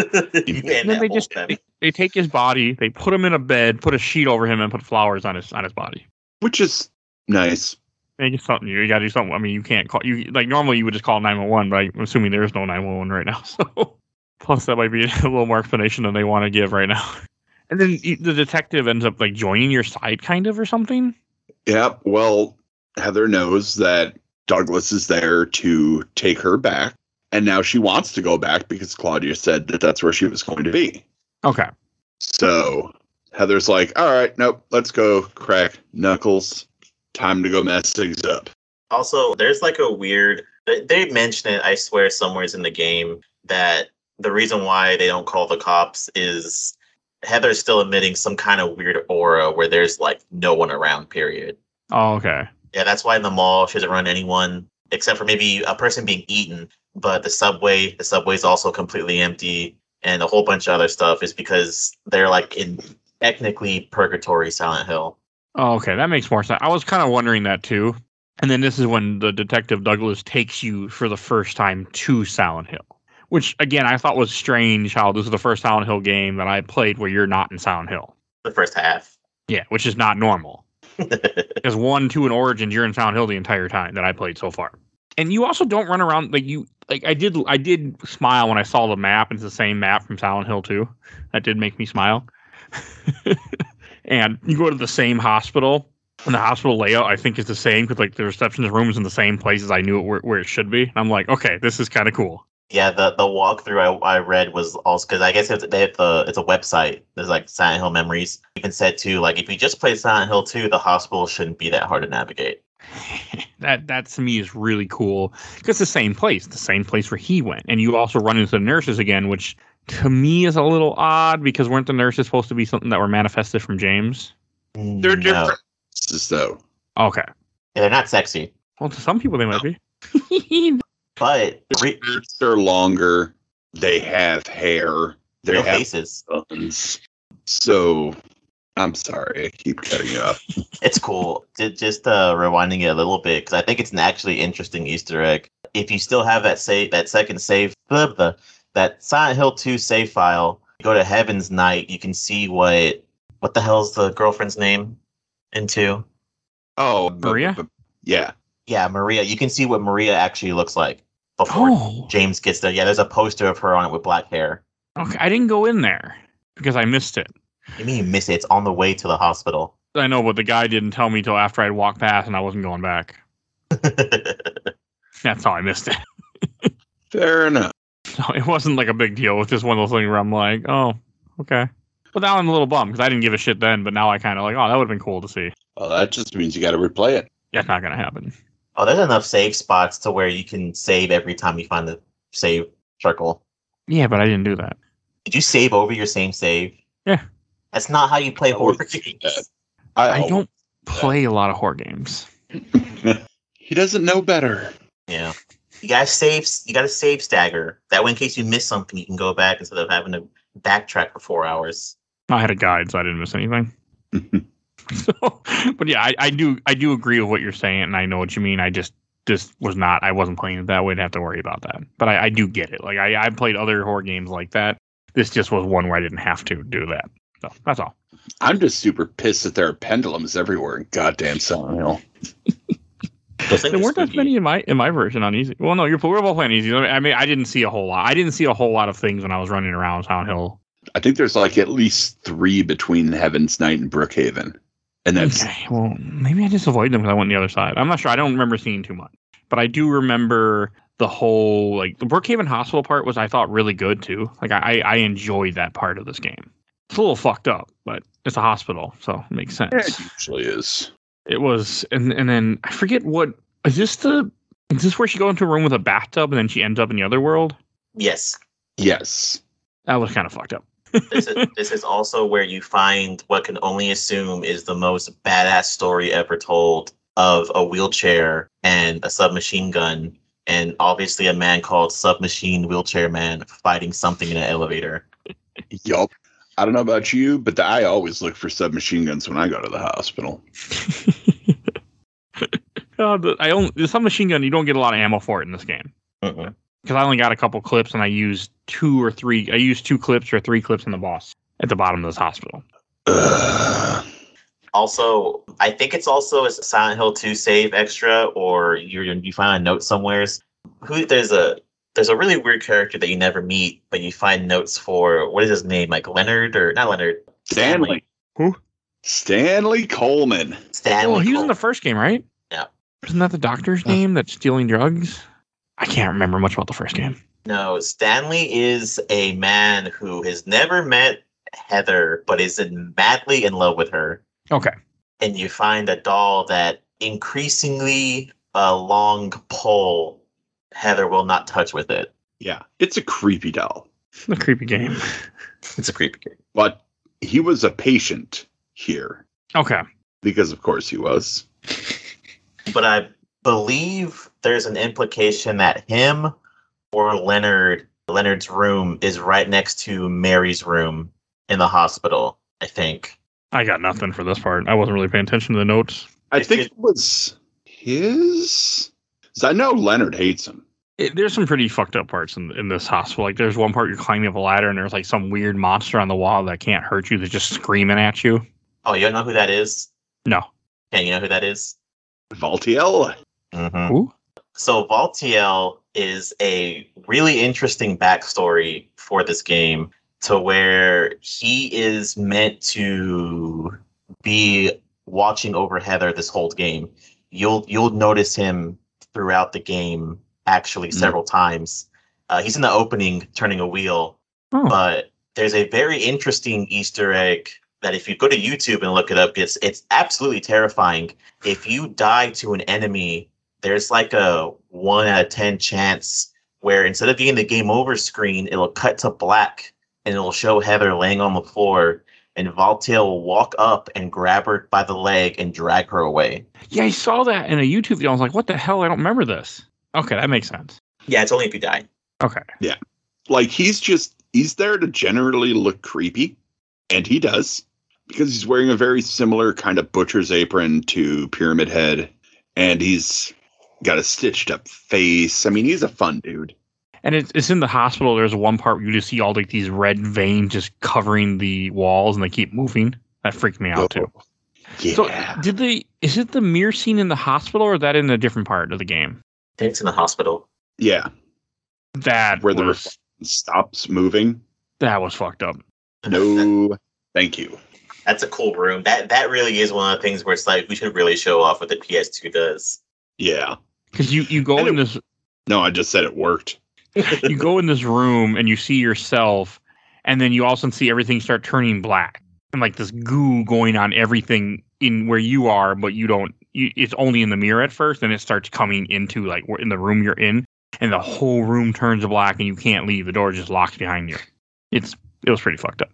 and then they just they, they take his body, they put him in a bed, put a sheet over him, and put flowers on his on his body. Which is nice. And just something you got to do something. I mean, you can't call you like normally you would just call nine one one, but I'm assuming there is no nine one one right now. So plus that might be a little more explanation than they want to give right now. And then the detective ends up like joining your side, kind of, or something. Yep. Well, Heather knows that Douglas is there to take her back. And now she wants to go back because Claudia said that that's where she was going to be. Okay. So Heather's like, all right, nope, let's go crack knuckles. Time to go mess things up. Also, there's like a weird. they- They mention it, I swear, somewhere in the game that the reason why they don't call the cops is Heather's still emitting some kind of weird aura where there's like no one around. Period. Oh, okay. Yeah, that's why in the mall she doesn't run anyone except for maybe a person being eaten. But the subway, the subway's also completely empty, and a whole bunch of other stuff is because they're like in technically purgatory Silent Hill. Oh, okay. That makes more sense. I was kind of wondering that too. And then this is when the detective Douglas takes you for the first time to Silent Hill, which again I thought was strange. How this is the first Silent Hill game that I played where you're not in Silent Hill. The first half. Yeah, which is not normal. Because one, two, and Origins, you're in Silent Hill the entire time that I played so far. And you also don't run around like you like I did. I did smile when I saw the map. and It's the same map from Silent Hill 2. That did make me smile. and you go to the same hospital, and the hospital layout I think is the same because like the receptionist room is in the same place as I knew it where, where it should be. And I'm like, okay, this is kind of cool. Yeah, the the walkthrough I, I read was also because I guess it's they have the it's a website. There's like Silent Hill memories. You can said too like if you just play Silent Hill 2, the hospital shouldn't be that hard to navigate. that that to me is really cool because the same place, the same place where he went, and you also run into the nurses again, which to me is a little odd because weren't the nurses supposed to be something that were manifested from James? They're No. different. So Okay, Yeah, they're not sexy, well to some people they might be. but re- they're longer. They have hair. They real have faces. guns. So I'm sorry, I keep cutting you off. It's cool. Just uh, rewinding it a little bit because I think it's an actually interesting Easter egg. If you still have that save, that second save, blah, blah, that Silent Hill 2 save file, go to Heaven's Night. You can see what what the hell's the girlfriend's name in two? Oh, but- Maria? but- yeah. Yeah, Maria. You can see what Maria actually looks like before Oh, James gets there. Yeah, there's a poster of her on it with black hair. okay. I didn't go in there because I missed it. You mean you miss it? It's on the way to the hospital. I know, but the guy didn't tell me till after I'd walked past and I wasn't going back. That's how I missed it. Fair enough. So it wasn't like a big deal. It was just one of those things where I'm like, oh, okay. But now I'm a little bummed because I didn't give a shit then, but now I kind of like, oh, that would have been cool to see. Well, that just means you got to replay it. That's not going to happen. Oh, there's enough save spots to where you can save every time you find the save circle. Yeah, but I didn't do that. Did you save over your same save? Yeah. That's not how you play horror games. I, I don't play a lot of horror games. He doesn't know better. Yeah. You gotta save. You gotta save stagger. That way, in case you miss something, you can go back instead of having to backtrack for four hours. I had a guide, so I didn't miss anything. So, but yeah, I, I do I do agree with what you're saying, and I know what you mean. I just just was not I wasn't playing it that way to have to worry about that. But I, I do get it. Like I I played other horror games like that. This just was one where I didn't have to do that. So that's all. I'm just super pissed that there are pendulums everywhere in goddamn Silent Hill. Those things There weren't that spooky. many in my in my version on easy. Well, no, you're we're both playing easy. I mean, I mean, I didn't see a whole lot. I didn't see a whole lot of things when I was running around Silent Hill. I think there's like at least three between Heaven's Night and Brookhaven. And that's okay. Well, maybe I just avoided them because I went the other side. I'm not sure. I don't remember seeing too much, but I do remember the whole like the Brookhaven Hospital part was I thought really good too. Like I I enjoyed that part of this game. It's a little fucked up, but it's a hospital, so it makes sense. it usually is. It was, and and then I forget what is this the is this where she goes into a room with a bathtub and then she ends up in the other world? Yes. Yes. That was kind of fucked up. This is this is also where you find what can only assume is the most badass story ever told of a wheelchair and a submachine gun, and obviously a man called Submachine Wheelchair Man fighting something in an elevator. Yup. I don't know about you, but I always look for submachine guns when I go to the hospital. Uh, the, I only the submachine gun. You don't get a lot of ammo for it in this game Mm-mm. Because I only got a couple clips and I used two or three. I used two clips or three clips in the boss at the bottom of this hospital. Ugh. Also, I think it's also a Silent Hill 2 save extra, or you're you find a note somewheres. Who there's a there's a really weird character that you never meet, but you find notes for what is his name, like Leonard or not Leonard Stanley. Who? Stanley Coleman. Stanley. oh, he was in the first game, right? Yeah. Isn't that the doctor's name that's stealing drugs? I can't remember much about the first game. No, Stanley is a man who has never met Heather, but is in, madly in love with her. Okay. And you find a doll that increasingly a long pole Heather will not touch with it. Yeah. It's a creepy doll. A creepy game. It's a creepy game. But he was a patient here Okay. because, of course, he was. But I believe there's an implication that him or Leonard Leonard's room is right next to Mary's room in the hospital, I think. I got nothing for this part. I wasn't really paying attention to the notes. I If think it- it was his. I know Leonard hates him. It, there's some pretty fucked up parts in, in this hospital. Like there's one part you're climbing up a ladder and there's like some weird monster on the wall that can't hurt you. That's just screaming at you. Oh, you don't know who that is? No. Yeah, you know who that is? Valtiel. Mm-hmm. Who? So Valtiel is a really interesting backstory for this game to where he is meant to be watching over Heather this whole game. You'll you'll notice him throughout the game actually Mm. several times. Uh, he's in the opening turning a wheel, Oh. but there's a very interesting Easter egg that if you go to YouTube and look it up, it's it's absolutely terrifying. If you die to an enemy, there's like a one out of ten chance where instead of being the game over screen, it'll cut to black and it'll show Heather laying on the floor, and Valtiel will walk up and grab her by the leg and drag her away. Yeah, I saw that in a YouTube video. I was like, what the hell? I don't remember this. Okay, that makes sense. Yeah, it's only if you die. Okay. Yeah. Like he's just he's there to generally look creepy and he does because he's wearing a very similar kind of butcher's apron to pyramid head and he's got a stitched up face i mean he's a fun dude And it's, it's in the hospital. There's one part where you just see all like these red veins just covering the walls and they keep moving. That freaked me out too. Oh, yeah So did they is it the mirror scene in the hospital or is that in a different part of the game? I think it's in the hospital. yeah That Where the was stops moving that was fucked up. no thank you That's a cool room. That that really is one of the things where it's like we should really show off what the PS2 does. yeah Because you, you go in it- this no i just said it worked you go in this room and you see yourself, and then you also see everything start turning black and like this goo going on everything in where you are, but you don't. You, it's only in the mirror at first, and it starts coming into like in the room you're in, and the whole room turns black, and you can't leave. The door just locks behind you. It's it was pretty fucked up,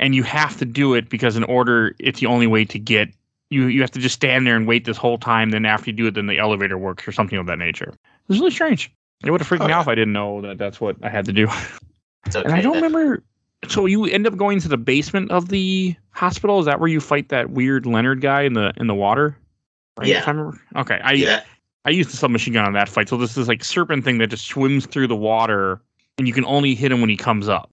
and you have to do it because in order, it's the only way to get. You, you have to just stand there and wait this whole time. Then after you do it, then the elevator works or something of that nature. It's really strange. It would have freaked Oh, me yeah. out if I didn't know that that's what I had to do. It's okay. And I don't then. remember. So you end up going to the basement of the hospital. Is that where you fight that weird Leonard guy in the in the water? Yeah. If I remember. Okay. I Yeah, I used the submachine gun on that fight. So this is like serpent thing that just swims through the water, and you can only hit him when he comes up.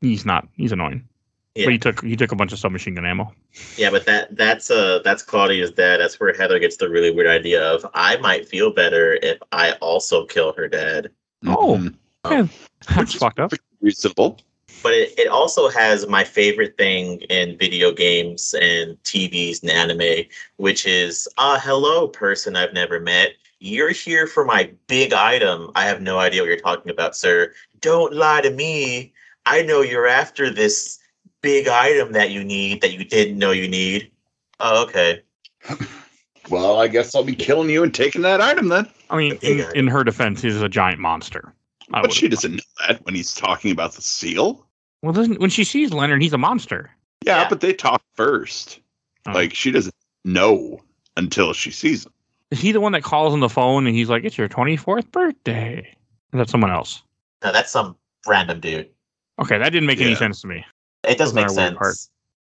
He's not. He's annoying. Yeah. But he took he took a bunch of submachine gun ammo. yeah, but that that's uh that's Claudia's dad. That's where Heather gets the really weird idea of I might feel better if I also kill her dad. Oh. Mhm. Yeah, that's Which is fucked up. reasonable But it, it also has my favorite thing in video games and TVs and anime, which is uh hello person I've never met. You're here for my big item. I have no idea what you're talking about, sir. Don't lie to me. I know you're after this big item that you need that you didn't know you need. Oh, okay. well i guess i'll be killing you and taking that item then I mean, in, guy. in her defense, he's a giant monster. I but she doesn't know that when he's talking about the seal Well, doesn't when she sees Leonard, he's a monster. yeah, Yeah. but they talk first Oh. like she doesn't know until she sees him Is he the one that calls on the phone and he's like, "It's your twenty fourth birthday"? Or is that someone else? No, that's some random dude. Okay, that didn't make any sense to me. It does make that a weird sense part?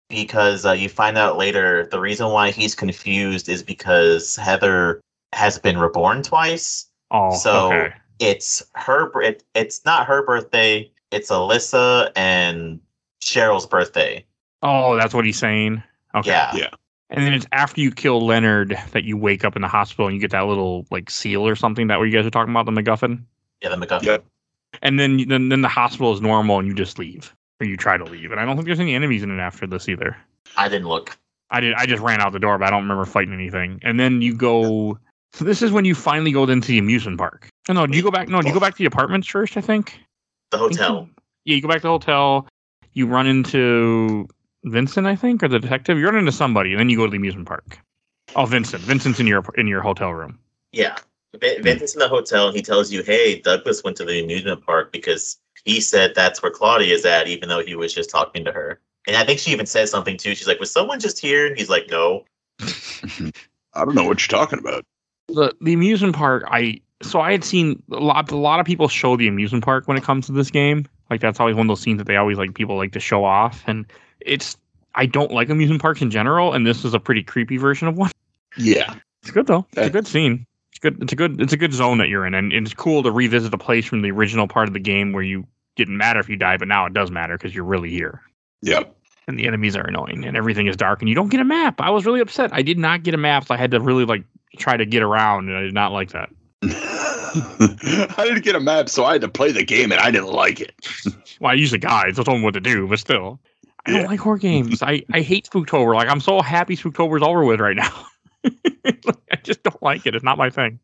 because uh, you find out later the reason why he's confused is because Heather has been reborn twice. Oh, So- okay. It's her. It, it's not her birthday. It's Alessa and Cheryl's birthday. Oh, that's what he's saying. Okay. Yeah. Yeah. And then it's after you kill Leonard that you wake up in the hospital and you get that little like seal or something. That what you guys are talking about, the MacGuffin. Yeah, the MacGuffin. Yep. And then then then the hospital is normal and you just leave or you try to leave. And I don't think there's any enemies in it after this either. I didn't look. I did. I just ran out the door, but I don't remember fighting anything. And then you go. So this is when you finally go into the amusement park. Oh, no, do you go back? No, do you go back to the apartments first? I think. The think hotel. you- yeah, you go back to the hotel. You run into Vincent, I think, or the detective. You run into somebody, and then you go to the amusement park. Oh, Vincent. Vincent's in your in your hotel room. Yeah. Hmm. Vincent's in the hotel and he tells you, hey, Douglas went to the amusement park because he said that's where Claudia is at, even though he was just talking to her. And I think she even says something too. She's like, was someone just here? And he's like, no. I don't know what you're talking about. the the amusement park i so i had seen a lot a lot of people show the amusement park when it comes to this game like that's always one of those scenes that they always like people like to show off and it's i don't like amusement parks in general and this is a pretty creepy version of one Yeah. it's good though it's a good scene it's good it's a good it's a good zone that you're in and it's cool to revisit a place from the original part of the game where you didn't matter if you died but now it does matter because you're really here Yep. and the enemies are annoying and everything is dark and you don't get a map i was really upset i did not get a map so i had to really like try to get around and i did not like that I didn't get a map, so I had to play the game, and I didn't like it. Well, I use the guides. I told them what to do, but still, I don't Yeah. like horror games. I, I hate Spooktober. Like I'm so happy Spooktober's over with right now. I just don't like it. It's not my thing.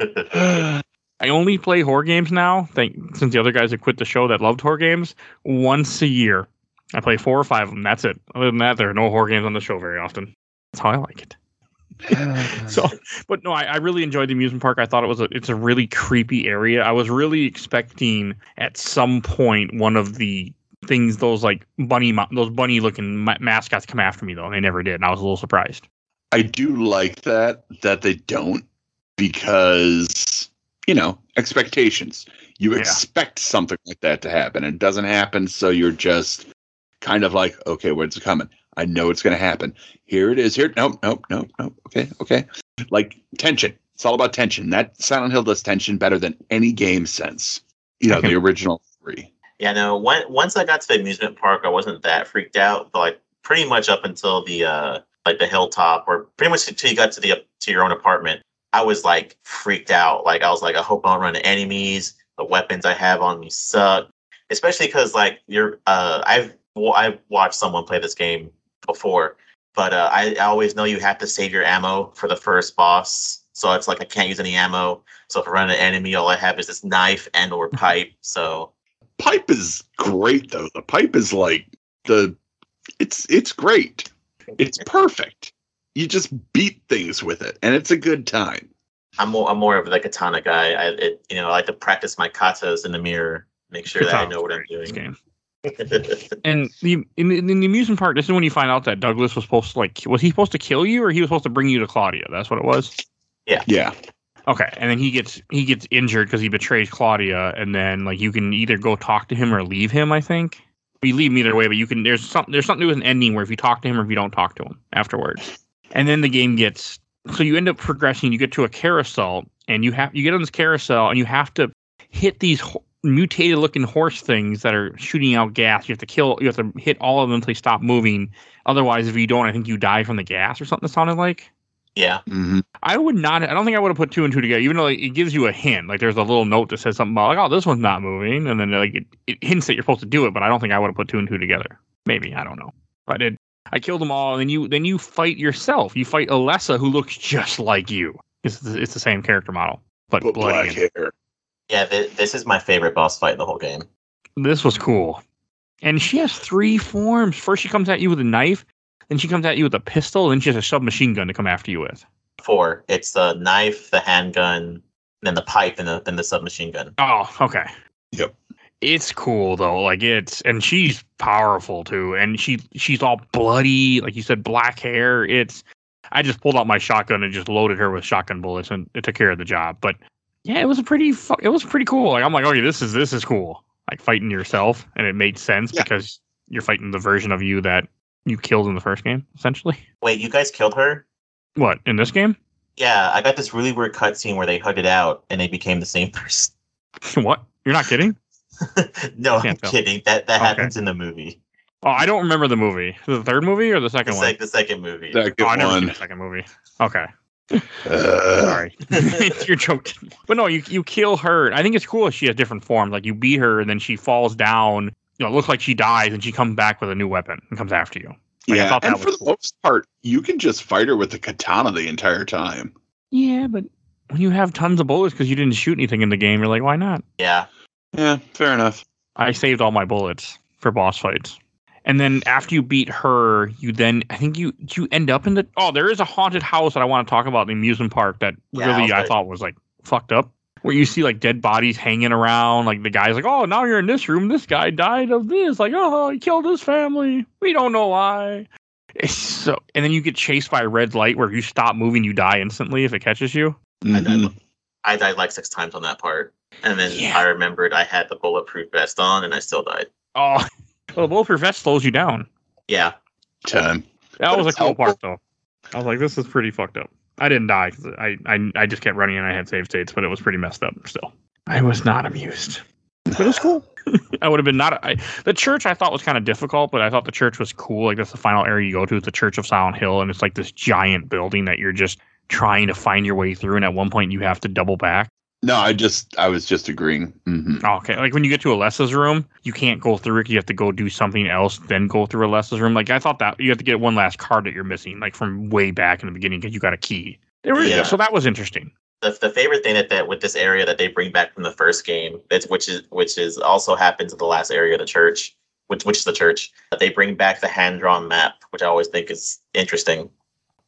I only play horror games now. Thank since the other guys have quit the show that loved horror games once a year. I play four or five of them. That's it. Other than that, there are no horror games on the show very often. That's how I like it. So, but no, I, I really enjoyed the amusement park. I thought it was a it's a really creepy area. I was really expecting at some point one of the things those like bunny those bunny looking ma- mascots come after me though, and they never did. And I was a little surprised. I do like that that they don't because you know expectations. You Yeah. expect something like that to happen, and it doesn't happen. So you're just kind of like, okay, when's it coming? I know it's going to happen. Here it is. Here, nope, nope, nope, nope. Okay, okay. Like tension. It's all about tension. That Silent Hill does tension better than any game since you know the original three. Yeah, no. When, once I got to the amusement park, I wasn't that freaked out. But like pretty much up until the uh like the hilltop, or pretty much until you got to the to your own apartment, I was like freaked out. Like I was like, I hope I don't run into enemies. The weapons I have on me suck. Especially because like you're uh I've well, I've watched someone play this game before, but uh, I, I always know you have to save your ammo for the first boss. So it's like I can't use any ammo. So if I run into an enemy, all I have is this knife and or pipe. So Pipe is great though. The pipe is like the it's it's great. It's perfect. You just beat things with it, and it's a good time. I'm more I'm more of the katana guy. I it, you know I like to practice my katas in the mirror, make sure that I know what I'm This doing. game. And the in, in the amusement park, this is when you find out that Douglas was supposed to like was he supposed to kill you or he was supposed to bring you to Claudia? That's what it was. Yeah. Yeah, Okay, and then he gets he gets injured because he betrays Claudia, and then like you can either go talk to him or leave him. I think you leave him either way, but you can there's something there's something to do with an ending where if you talk to him or if you don't talk to him afterwards, and then the game gets so you end up progressing. You get to a carousel, and you have you get on this carousel, and you have to hit these ho- mutated looking horse things that are shooting out gas. You have to kill. You have to hit all of them until they stop moving. Otherwise, if you don't, I think you die from the gas or something. It sounded like. Yeah, hmm I would not. I don't think I would have put two and two together, even though like, it gives you a hint. Like there's a little note that says something about like, oh, this one's not moving, and then like it, it hints that you're supposed to do it. But I don't think I would have put two and two together. Maybe I don't know. But it, I killed them all, and then you then you fight yourself. You fight Alessa, who looks just like you. It's the, it's the same character model, but, but bloody. black and- hair. yeah. Th- this is my favorite boss fight in the whole game. This was cool. And she has three forms. First, she comes at you with a knife. Then she comes at you with a pistol. And then she has a submachine gun to come after you with. Four. It's the knife, the handgun, then the pipe, and the, then the submachine gun. Oh, okay. Yep. It's cool though. Like it's and she's powerful too. And she she's all bloody, like you said, black hair. It's I just pulled out my shotgun and just loaded her with shotgun bullets and it took care of the job. But yeah, it was a pretty fu- it was pretty cool. Like I'm like, okay, this is this is cool. Like fighting yourself and it made sense Yeah. because you're fighting the version of you that you killed in the first game, essentially. Wait, you guys killed her? What, in this game? Yeah, I got this really weird cutscene where they hugged it out and they became the same person. what? You're not kidding? no, I'm tell. kidding. That that Okay. happens in the movie. Oh, I don't remember the movie. The third movie or the The, second one? sec- the second movie. Second Oh, I never one. the second movie. Okay. Uh, Sorry, you're joking. But no, you you kill her. I think it's cool if she has different forms. Like you beat her, and then she falls down. You know, it looks like she dies, and she comes back with a new weapon and comes after you. Like, I yeah, and for was the most part, you can just fight her with the katana the entire time. Yeah, but when you have tons of bullets because you didn't shoot anything in the game, you're like, why not? yeah. Yeah, fair enough. I saved all my bullets for boss fights. And then after you beat her, you then I think you you end up in the oh there is a haunted house that I want to talk about in the amusement park that Yeah, really was I like- thought was like fucked up. Where you see like dead bodies hanging around, like the guy's like, oh now you're in this room. This guy died of this. Like oh he killed his family. We don't know why. It's so and then you get chased by a red light where if you stop moving you die instantly if it catches you. I, died, Mhm. I died like six times on that part. And then Yeah. I remembered I had the bulletproof vest on and I still died. Oh, well, the bulletproof vest slows you down. Yeah. Time. That But was a cool helpful. part, though. I was like, this is pretty fucked up. I didn't die 'cause I, I I just kept running and I had save states, but it was pretty messed up still. I was not amused. But it was cool. I would have been not. I, the church I thought was kind of difficult, but I thought the church was cool. Like that's the final area you go to. It's the Church of Silent Hill, and it's like this giant building that you're just trying to find your way through. And at one point, you have to double back. No, I just I was just agreeing. hmm Oh, okay, like when you get to Alessa's room, you can't go through it. You have to go do something else, then go through Alessa's room. Like I thought that you have to get one last card that you're missing, like from way back in the beginning, because you got a key. There were, Yeah. So that was interesting. The, the favorite thing that, that with this area that they bring back from the first game, that's which is which is also happens in the last area of the church, which which is the church. They bring back the hand drawn map, which I always think is interesting.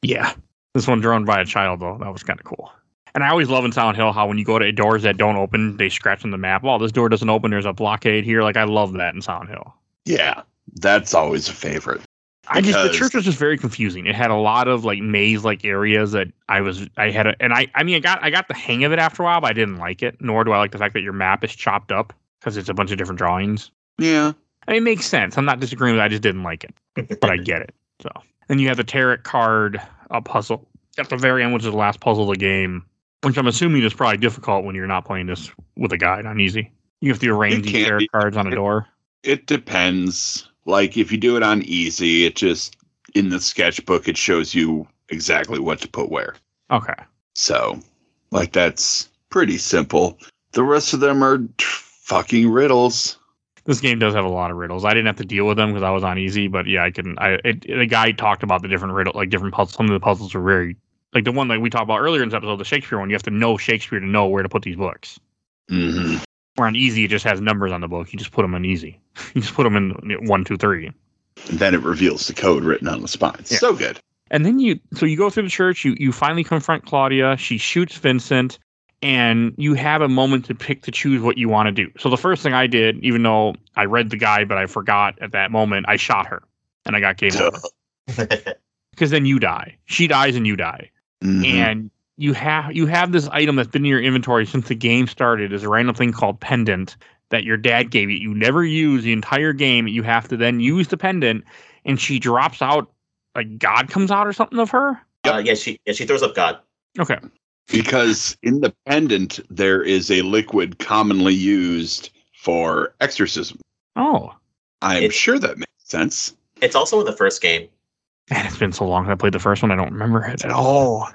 Yeah. This one drawn by a child though. That was kind of cool. And I always love in Silent Hill how when you go to doors that don't open, they scratch on the map. Oh, this door doesn't open. There's a blockade here. Like I love that in Silent Hill. Yeah, that's always a favorite. I just the church was just very confusing. It had a lot of like maze like areas that I was I had a, and I I mean I got I got the hang of it after a while, but I didn't like it. Nor do I like the fact that your map is chopped up because it's a bunch of different drawings. Yeah. I mean, it makes sense. I'm not disagreeing with it. I just didn't like it, but I get it. So then you have the tarot card uh, puzzle at the very end, which is the last puzzle of the game, which I'm assuming is probably difficult when you're not playing this with a guide on easy. You have to arrange these be. cards on a door. It depends. Like if you do it on easy, it just in the sketchbook it shows you exactly what to put where. Okay. So, like that's pretty simple. The rest of them are t- fucking riddles. This game does have a lot of riddles. I didn't have to deal with them because I was on easy, but yeah, I can. I it, the guy talked about the different riddle, like different puzzles. Some of the puzzles were very like the one that we talked about earlier in this episode, the Shakespeare one. You have to know Shakespeare to know where to put these books. hmm Where on easy, it just has numbers on the book. You just put them in easy. You just put them in one, two, three. And then it reveals the code written on the spine. Yeah. So good. And then you, so you go through the church. You you finally confront Claudia. She shoots Vincent, and you have a moment to pick to choose what you want to do. So the first thing I did, even though I read the guide, but I forgot at that moment, I shot her, and I got game over. Because then you die. She dies, and you die. Mhm. and you have you have this item that's been in your inventory since the game started is a random thing called pendant that your dad gave you. You never use the entire game. You have to then use the pendant, and she drops out like God comes out or something of her. uh, yeah, she yeah she throws up God. Okay, because in the pendant there is a liquid commonly used for exorcism. oh I'm It- sure that makes sense. It's also in the first game. Man, it's been so long. since I played the first one. I don't remember it at all.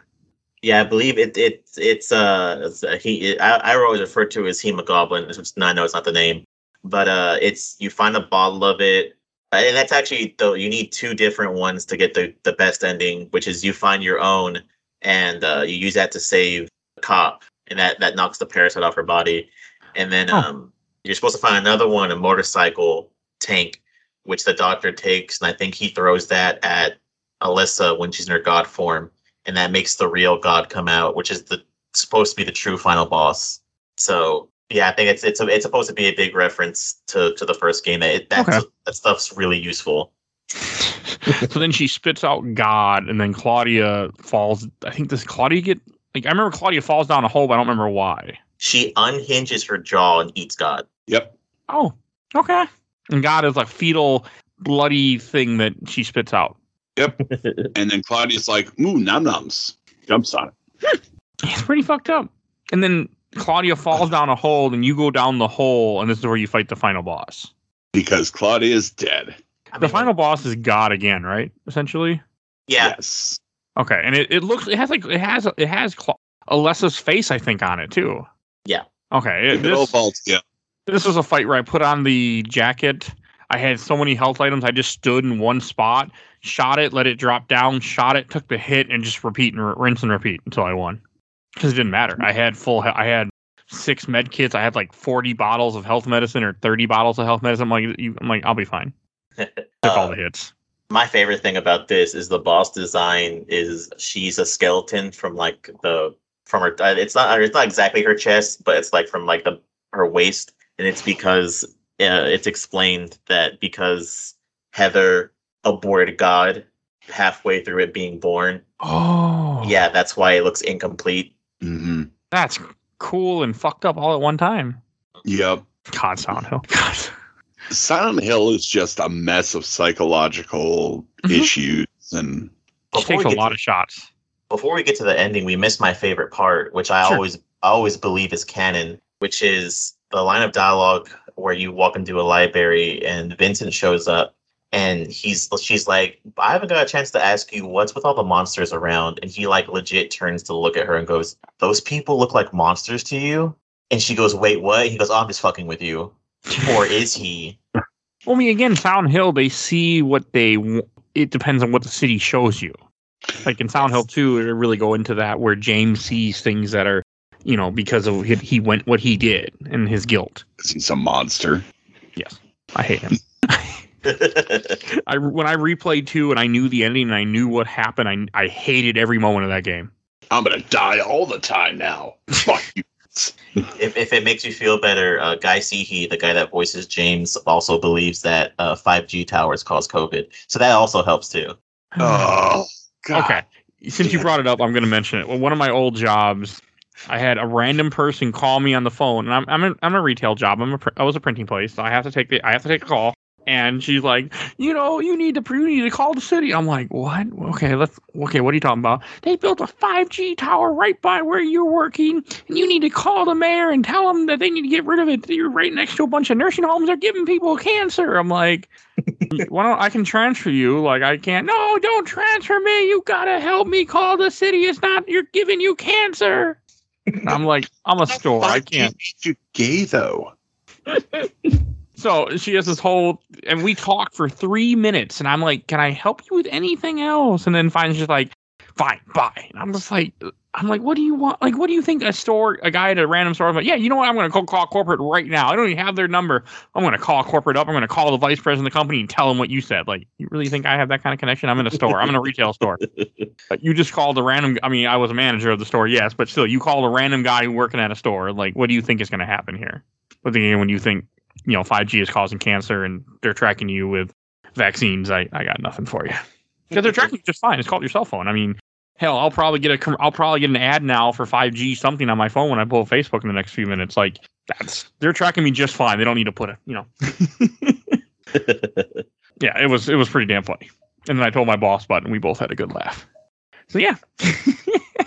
Yeah, I believe it. It it's uh it's, uh, he. It, I I always refer to it as hemoglobin. Which is- I know it's not the name, but uh, it's you find a bottle of it, uh, and that's actually though you need two different ones to get the the best ending, which is you find your own and uh, you use that to save a cop, and that that knocks the parasite off her body, and then Oh. um you're supposed to find another one, a motorcycle tank, which the doctor takes, and I think he throws that at Alessa when she's in her god form and that makes the real god come out, which is the supposed to be the true final boss. So yeah, I think it's it's a, it's supposed to be a big reference to to the first game. It, that Okay. that stuff's really useful. so then she spits out God, and then Claudia falls. I think does Claudia get like I remember Claudia falls down a hole, but I don't remember why. She unhinges her jaw and eats God. Yep. Oh, okay. And God is like fetal, bloody thing that she spits out. Yep. and then Claudia's like, ooh, num nums. Jumps on it. It's pretty fucked up. And then Claudia falls down a hole, and you go down the hole, and this is where you fight the final boss. Because Claudia is dead. I The final boss is God again, right? Essentially. yeah, Yes. Okay, and it, it looks it has like it has it has Cla- Alessa's face I think on it too. Yeah. Okay. it- Good old this, vault, yeah. This was a fight where I put on the jacket. I had so many health items. I just stood in one spot, shot it, let it drop down, shot it, took the hit, and just repeat and r- rinse and repeat until I won. Because it didn't matter. I had full. I had six med kits. I had like forty bottles of health medicine or thirty bottles of health medicine. I'm like, you, I'm like, I'll be fine. Took all Uh, the hits. my favorite thing about this is the boss design is she's a skeleton from like the from her uh, it's not it's not exactly her chest but it's like from like the her waist and it's because uh, it's explained that because heather aborted god halfway through it being born Oh, yeah that's why it looks incomplete hmm that's cool and fucked up all at one time. Yep. God, Silent Hill. God. Silent Hill is just a mess of psychological Mhm. issues and She Before takes a lot to- of shots. before we get to the ending, we missed my favorite part, which I Sure. always always believe is canon, which is the line of dialogue where you walk into a library and Vincent shows up and he's she's like, I haven't got a chance to ask you what's with all the monsters around, and he like legit turns to look at her and goes, Those people look like monsters to you? And she goes, Wait, what? He goes, oh, I'm just fucking with you. Or is he? Well, I mean, again, Silent Hill, they see what they. w- It depends on what the city shows you. Like in Silent Hill 2, they really go into that where James sees things that are, you know, because of he, he went what he did and his guilt. he's a monster. Yes, I hate him. I when I replayed two and I knew the ending and I knew what happened, I I hated every moment of that game. I'm gonna die all the time now. Fuck you. if, if it makes you feel better, uh, Guy Cihi, the guy that voices James, also believes that uh, 5G towers cause COVID. So that also helps too. Oh God. Okay. Since you brought it up, I'm going to mention it. Well, one of my old jobs, I had a random person call me on the phone, and I'm I'm a, I'm a retail job. I'm a pr- I was a printing place, so I have to take the I have to take a call. And she's like, you know, you need to you need to call the city. I'm like, what? Okay, let's okay. What are you talking about? They built a 5G tower right by where you're working, and you need to call the mayor and tell them that they need to get rid of it. You're right next to a bunch of nursing homes. They're giving people cancer. I'm like, why don't I can transfer you? Like I can't. No, don't transfer me. You gotta help me call the city. It's not. You're giving you cancer. I'm like, I'm a store. I can't. you gay though. So she has this whole, and we talk for three minutes, and I'm like, "Can I help you with anything else?" And then finally, she's like, "Fine, bye." And I'm just like, "I'm like, what do you want? Like, what do you think a store, a guy at a random store, is like, yeah, you know what? I'm gonna call, call corporate right now. I don't even have their number. I'm gonna call corporate up. I'm gonna call the vice president of the company and tell them what you said. Like, you really think I have that kind of connection? I'm in a store. I'm in a retail store. But you just called a random. I mean, I was a manager of the store, yes, but still, you called a random guy working at a store. Like, what do you think is gonna happen here? But then when you think you know 5G is causing cancer and they're tracking you with vaccines, I, I got nothing for you. Because they're tracking you just fine. It's called your cell phone. I mean, hell, I'll probably get a com- I'll probably get an ad now for 5G something on my phone when I pull Facebook in the next few minutes. Like that's they're tracking me just fine. They don't need to put a you know. yeah, it was it was pretty damn funny. And then I told my boss about it, and we both had a good laugh. So yeah,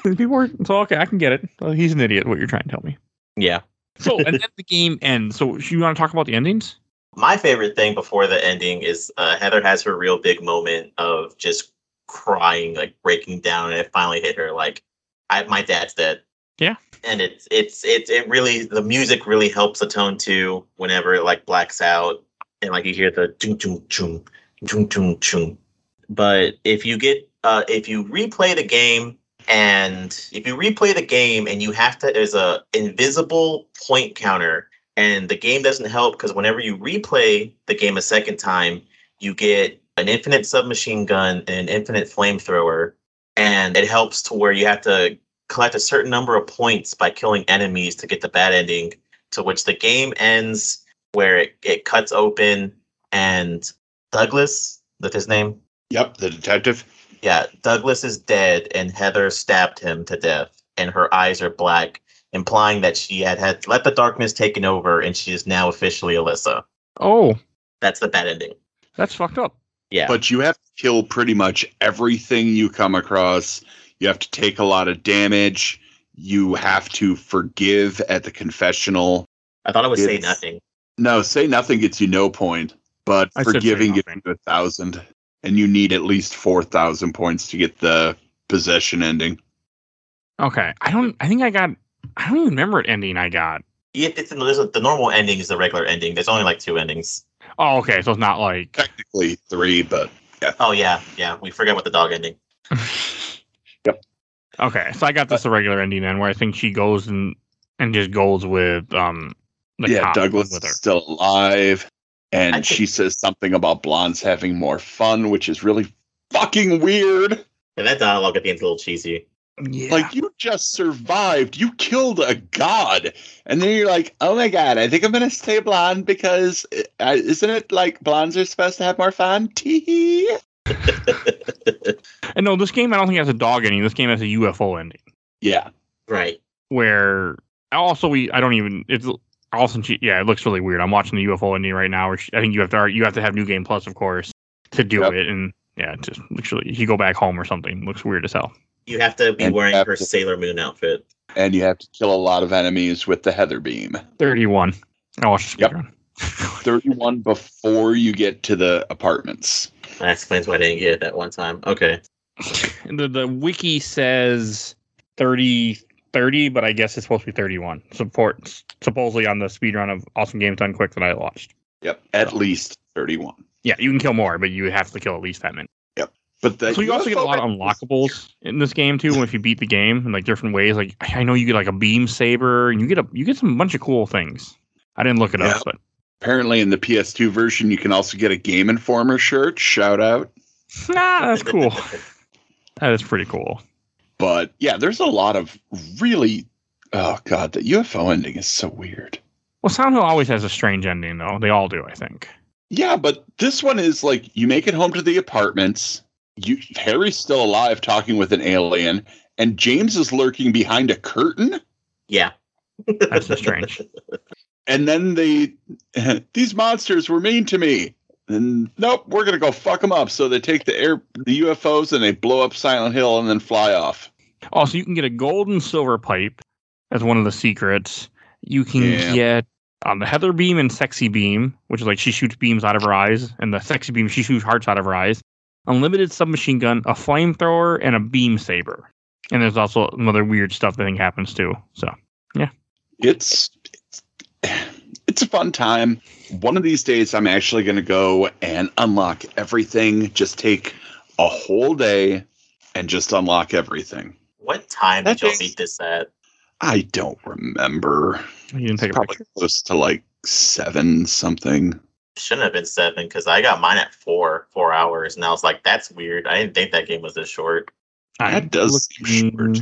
people were so okay. I can get it. Well, he's an idiot. What you're trying to tell me. Yeah. So and then the game ends. So you want to talk about the endings? My favorite thing before the ending is uh, Heather has her real big moment of just crying, like breaking down, and it finally hit her. Like, I, my dad's dead. Yeah. And it's it's it's it really the music really helps the tone too whenever it like blacks out and like you hear the chung chung chung chung chung chung. But if you get uh if you replay the game and if you replay the game and you have to there's a invisible point counter and the game doesn't help because whenever you replay the game a second time you get an infinite submachine gun and an infinite flamethrower and it helps to where you have to collect a certain number of points by killing enemies to get the bad ending to which the game ends where it, it cuts open and douglas that's his name Yep, the detective. yeah, Douglas is dead, and Heather stabbed him to death, and her eyes are black, implying that she had had let the darkness taken over, and she is now officially Alessa. Oh, That's the bad ending. that's fucked up. Yeah. But you have to kill pretty much everything you come across. You have to take a lot of damage. You have to forgive at the confessional. I thought it would say nothing. No, say nothing gets you no point, but I forgiving gets you a thousand. And you need at least four thousand points to get the possession ending. Okay, I don't. I think I got. I don't even remember what ending I got. Yeah, It's, there's the normal ending is the regular ending. There's only like two endings. Oh, okay, so it's not like. Technically three, but yeah. Oh yeah, yeah. We forget about the dog ending. Yep. Okay, so I got this the regular ending then, where I think she goes and and just goes with um. The yeah, Douglas with her. is still alive, and think- she says something about blondes having more fun, which is really fucking weird. And that dialogue at the end is a little cheesy. Yeah. Like you just survived, you killed a god, and then you're like, "Oh my god, I think I'm gonna stay blonde because uh, isn't it like blondes are supposed to have more fun?" Tee. and no, this game I don't think has a dog ending. This game has a UFO ending. Yeah, right. Where also we I don't even it's also she, yeah it looks really weird. I'm watching the UFO ending right now. Where she, I think you have to you have to have New Game Plus of course to do Yep. it, and yeah, it just literally you go back home or something. looks weird as hell. You have to be And wearing her to- Sailor Moon outfit. and you have to kill a lot of enemies with the heather beam. Thirty one. Oh, I watched the Yep. speedrun. Thirty-one before you get to the apartments. That explains why I didn't get it that one time. Okay. the the wiki says 30 30 but i guess it's supposed to be 31 support supposedly on the speedrun of awesome games done quick that i watched Yep, at So- least thirty-one. yeah you can kill more but you have to kill at least that many But the so you also get a lot of unlockables in this game too if you beat the game in like different ways like i know you get like a beam saber and you get a you get some bunch of cool things i didn't look it Yeah. up but Apparently, in the PS2 version, you can also get a Game Informer shirt. Shout out. Nah, that's cool. that is pretty cool. But yeah, there's a lot of really. Oh god, the UFO ending is so weird. Well, Silent Hill always has a strange ending, though. They all do, I think. Yeah, but this one is like you make it home to the apartments. You Harry's still alive, talking with an alien, and James is lurking behind a curtain. Yeah. That's just strange. And then they, these monsters were mean to me. And nope, we're gonna go fuck them up. So they take the air, the UFOs, and they blow up Silent Hill, and then fly off. Also, you can get a gold and silver pipe as one of the secrets. You can Yeah. get um, the Heather beam and sexy beam, which is like she shoots beams out of her eyes, and the sexy beam she shoots hearts out of her eyes. Unlimited submachine gun, a flamethrower, and a beam saber. And there's also some other weird stuff that I think happens too. So It's, it's it's a fun time. One of these days, I'm actually gonna go and unlock everything. Just take a whole day and just unlock everything. What time did y'all beat this at? I don't remember. you didn't take a Probably picture. close to like seven something. Shouldn't have been seven because I got mine at four, four hours, and I was like, "That's weird." I didn't think that game was this short. That does seem short.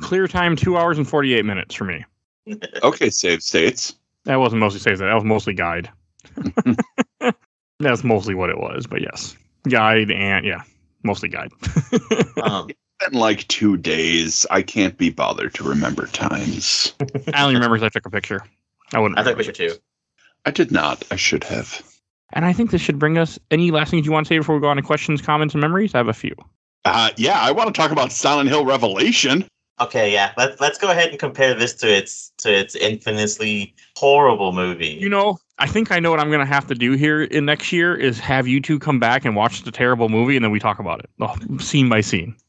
Clear time two hours and forty eight minutes for me. Okay, save states. That wasn't mostly save that. That was mostly guide. That's mostly what it was, but yes, guide and yeah, mostly guide. Um, In like two days, I can't be bothered to remember times. I only remember because I took a picture. I wouldn't. I took a remember. picture too. I did not. I should have. And I think this should bring us. Any last things you want to say before we go on to questions, comments, and memories? I have a few. Uh, yeah, I want to talk about Silent Hill Revelation. Okay, yeah. Let's let's go ahead and compare this to its to its infamously horrible movie. You know, I think I know what I'm going to have to do here in next year is have you two come back and watch the terrible movie, and then we talk about it, oh, scene by scene.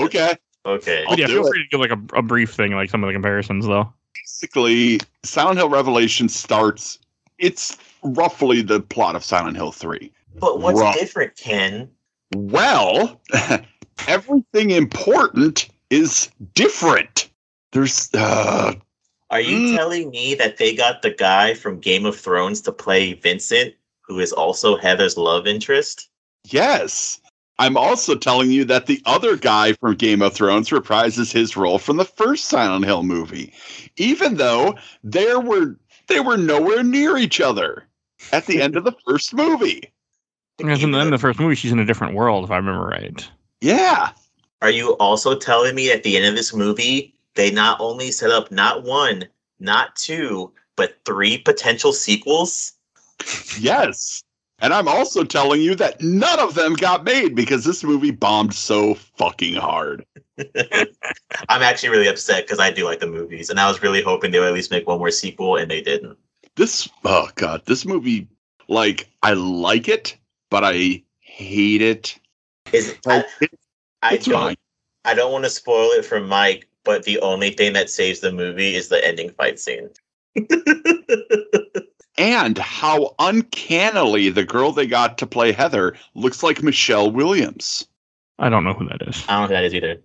Okay. okay. But yeah, feel it. free to give like a, a brief thing, like some of the comparisons, though. Basically, Silent Hill Revelation starts. It's roughly the plot of Silent Hill 3. But what's Rough. different, Ken? Well, everything important is different. There's uh Are you Mm. telling me that they got the guy from Game of Thrones to play Vincent, who is also Heather's love interest? yes. I'm also telling you that the other guy from Game of Thrones reprises his role from the first Silent Hill movie, even though there were they were nowhere near each other at the end of the first movie. Because in the end of the first movie, she's in a different world, if I remember right. Yeah. Are you also telling me at the end of this movie, they not only set up not one, not two, but three potential sequels? Yes. And I'm also telling you that none of them got made because this movie bombed so fucking hard. I'm actually really upset because I do like the movies, and I was really hoping they would at least make one more sequel, and they didn't. This oh god, this movie like I like it, but I hate it. Is I, Like, it- I it's don't fine. I don't want to spoil it for Mike, but the only thing that saves the movie is the ending fight scene. And how uncannily the girl they got to play Heather looks like Michelle Williams. I don't know who that is. I don't know who that is either.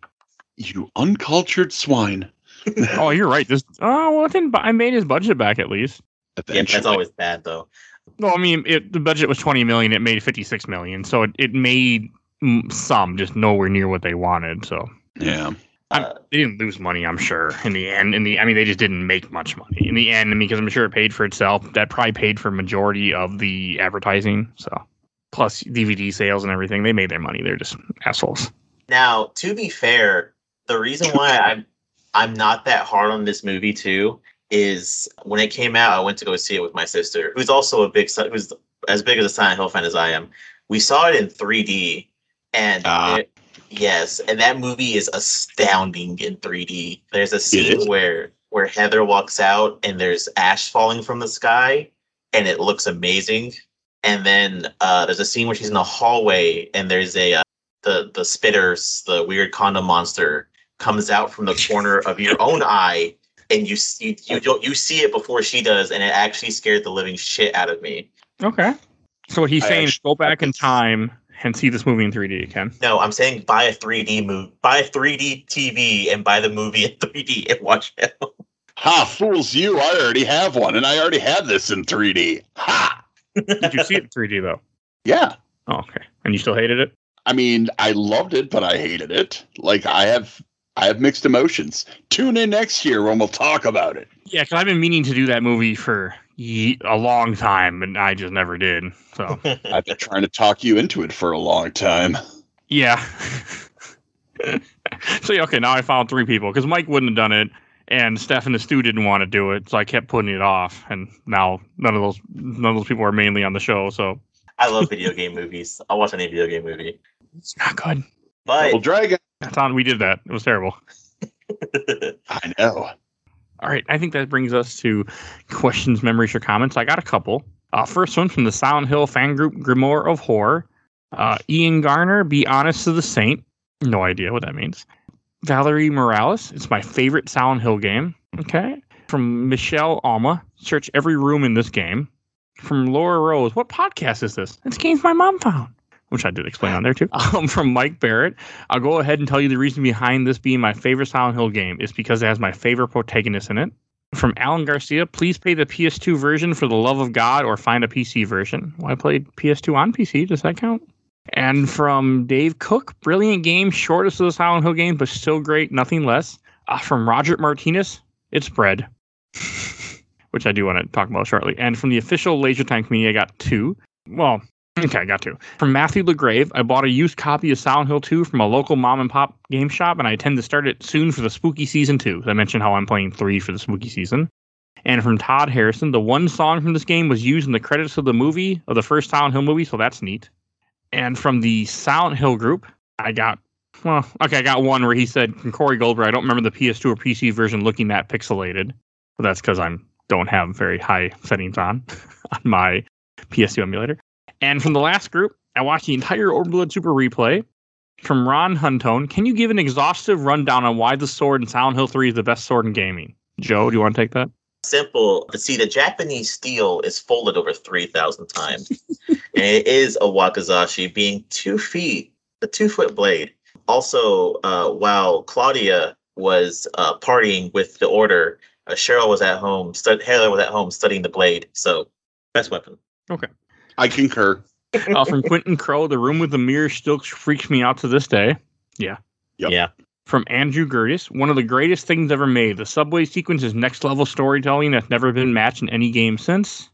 You uncultured swine. oh, you're right. This. Oh, well, it didn't. I made his budget back at least. Yeah, that's always bad though. No, I mean, it, the budget was 20 million. It made 56 million. So it, it made some, just nowhere near what they wanted. So yeah. I'm- Uh, they didn't lose money, I'm sure. In the end, in the I mean, they just didn't make much money in the end. I mean, because I'm sure it paid for itself. That probably paid for majority of the advertising. So plus DVD sales and everything, they made their money. They're just assholes. Now, to be fair, the reason why I'm I'm not that hard on this movie too is when it came out, I went to go see it with my sister, who's also a big who's as big as a Silent Hill fan as I am. We saw it in 3D, and Ah. it- yes, and that movie is astounding in 3D. There's a scene where where Heather walks out and there's ash falling from the sky, and it looks amazing. And then uh, there's a scene where she's in the hallway and there's a uh, the the spitters, the weird condom monster, comes out from the corner of your own eye, and you see you don't you see it before she does, and it actually scared the living shit out of me. Okay. So what he's I saying is go back in time and see this movie in 3D, Ken. No, I'm saying buy a 3D movie, buy a 3D TV, and buy the movie in 3D and watch it. Ha, fools you! I already have one, and I already have this in 3D. Ha! Did you see it in 3D though? Yeah. Oh, okay. And you still hated it? I mean, I loved it, but I hated it. Like I have, I have mixed emotions. Tune in next year when we'll talk about it. Yeah, because I've been meaning to do that movie for ye- a long time, and I just never did. So I've been trying to talk you into it for a long time. yeah. so yeah, okay. Now I found three people because Mike wouldn't have done it, and Steph and the Stu didn't want to do it, so I kept putting it off. And now none of those none of those people are mainly on the show, so I love video game movies. I'll watch any video game movie. it's not good. Double Dragon. That's on. We did that. It was terrible. I know. All right, I think that brings us to questions, memories, or comments. I got a couple. Uh, first one from the Silent Hill fan group Grimoire of Horror. Uh, Ian Garner, be honest to the saint. No idea what that means. Valerie Morales, it's my favorite Silent Hill game. Okay. From Michelle Alma, search every room in this game. From Laura Rose, what podcast is this? It's games my mom found, which I did explain on there too. Um, from Mike Barrett, I'll go ahead and tell you the reason behind this being my favorite Silent Hill game is because it has my favorite protagonist in it. From Alan Garcia, please pay the PS2 version for the love of God or find a PC version. Well, I played PS2 on PC. Does that count? And from Dave Cook, brilliant game, shortest of the Silent Hill games, but still great, nothing less. Uh, from Roger Martinez, it's bread, which I do want to talk about shortly. And from the official Laser Time community, I got two. Well, okay, I got two. From Matthew LeGrave, I bought a used copy of Silent Hill 2 from a local mom and pop game shop, and I intend to start it soon for the spooky season 2. I mentioned how I'm playing 3 for the spooky season. And from Todd Harrison, the one song from this game was used in the credits of the movie, of the first Silent Hill movie, so that's neat. And from the Silent Hill group, I got, well, okay, I got one where he said from Corey Goldberg, I don't remember the PS2 or PC version looking that pixelated. But that's because I don't have very high settings on on my PS2 emulator. And from the last group, I watched the entire Overblood Super replay. From Ron Huntone, can you give an exhaustive rundown on why the sword in Silent Hill 3 is the best sword in gaming? Joe, do you want to take that? simple. See, the Japanese steel is folded over 3,000 times. and it is a wakizashi being two feet, a two foot blade. Also, uh, while Claudia was uh, partying with the order, uh, Cheryl was at home, stud- Halo was at home studying the blade. So, best weapon. I concur. Uh, from Quentin Crow, the room with the mirror still freaks me out to this day. Yep. Yeah. From Andrew Gertis, one of the greatest things ever made. The subway sequence is next level storytelling that's never been matched in any game since.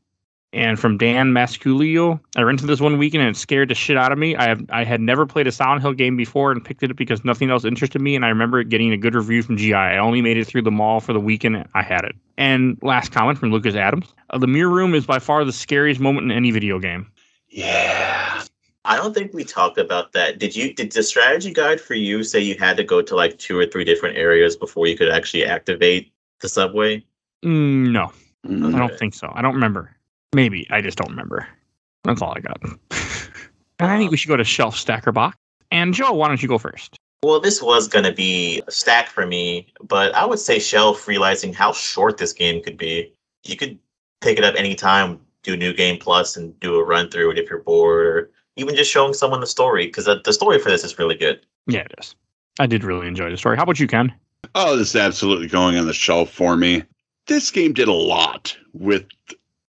And from Dan Masculio, I rented this one weekend and it scared the shit out of me. I have I had never played a Silent Hill game before and picked it up because nothing else interested me. And I remember getting a good review from GI. I only made it through the mall for the weekend. I had it. And last comment from Lucas Adams: uh, the mirror room is by far the scariest moment in any video game. Yeah. I don't think we talked about that. Did you? Did the strategy guide for you say you had to go to like two or three different areas before you could actually activate the subway? Mm, no, I Mm. don't think so. I don't remember. Maybe I just don't remember. That's all I got. and I think we should go to shelf stacker box. And Joe, why don't you go first? Well, this was going to be a stack for me, but I would say Shelf realizing how short this game could be. You could pick it up anytime, do New Game Plus, and do a run through it if you're bored, or even just showing someone the story, because the, the story for this is really good. Yeah, it is. I did really enjoy the story. How about you, Ken? Oh, this is absolutely going on the shelf for me. This game did a lot with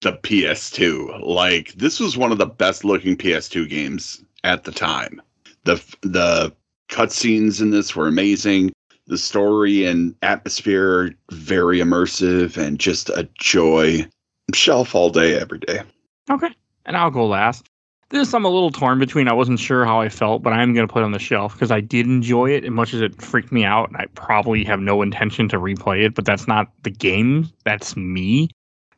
the PS2. Like this was one of the best looking PS2 games at the time. The the cutscenes in this were amazing. The story and atmosphere very immersive and just a joy. Shelf all day, every day. Okay. And I'll go last. This I'm a little torn between. I wasn't sure how I felt, but I'm going to put it on the shelf because I did enjoy it as much as it freaked me out. I probably have no intention to replay it, but that's not the game. That's me.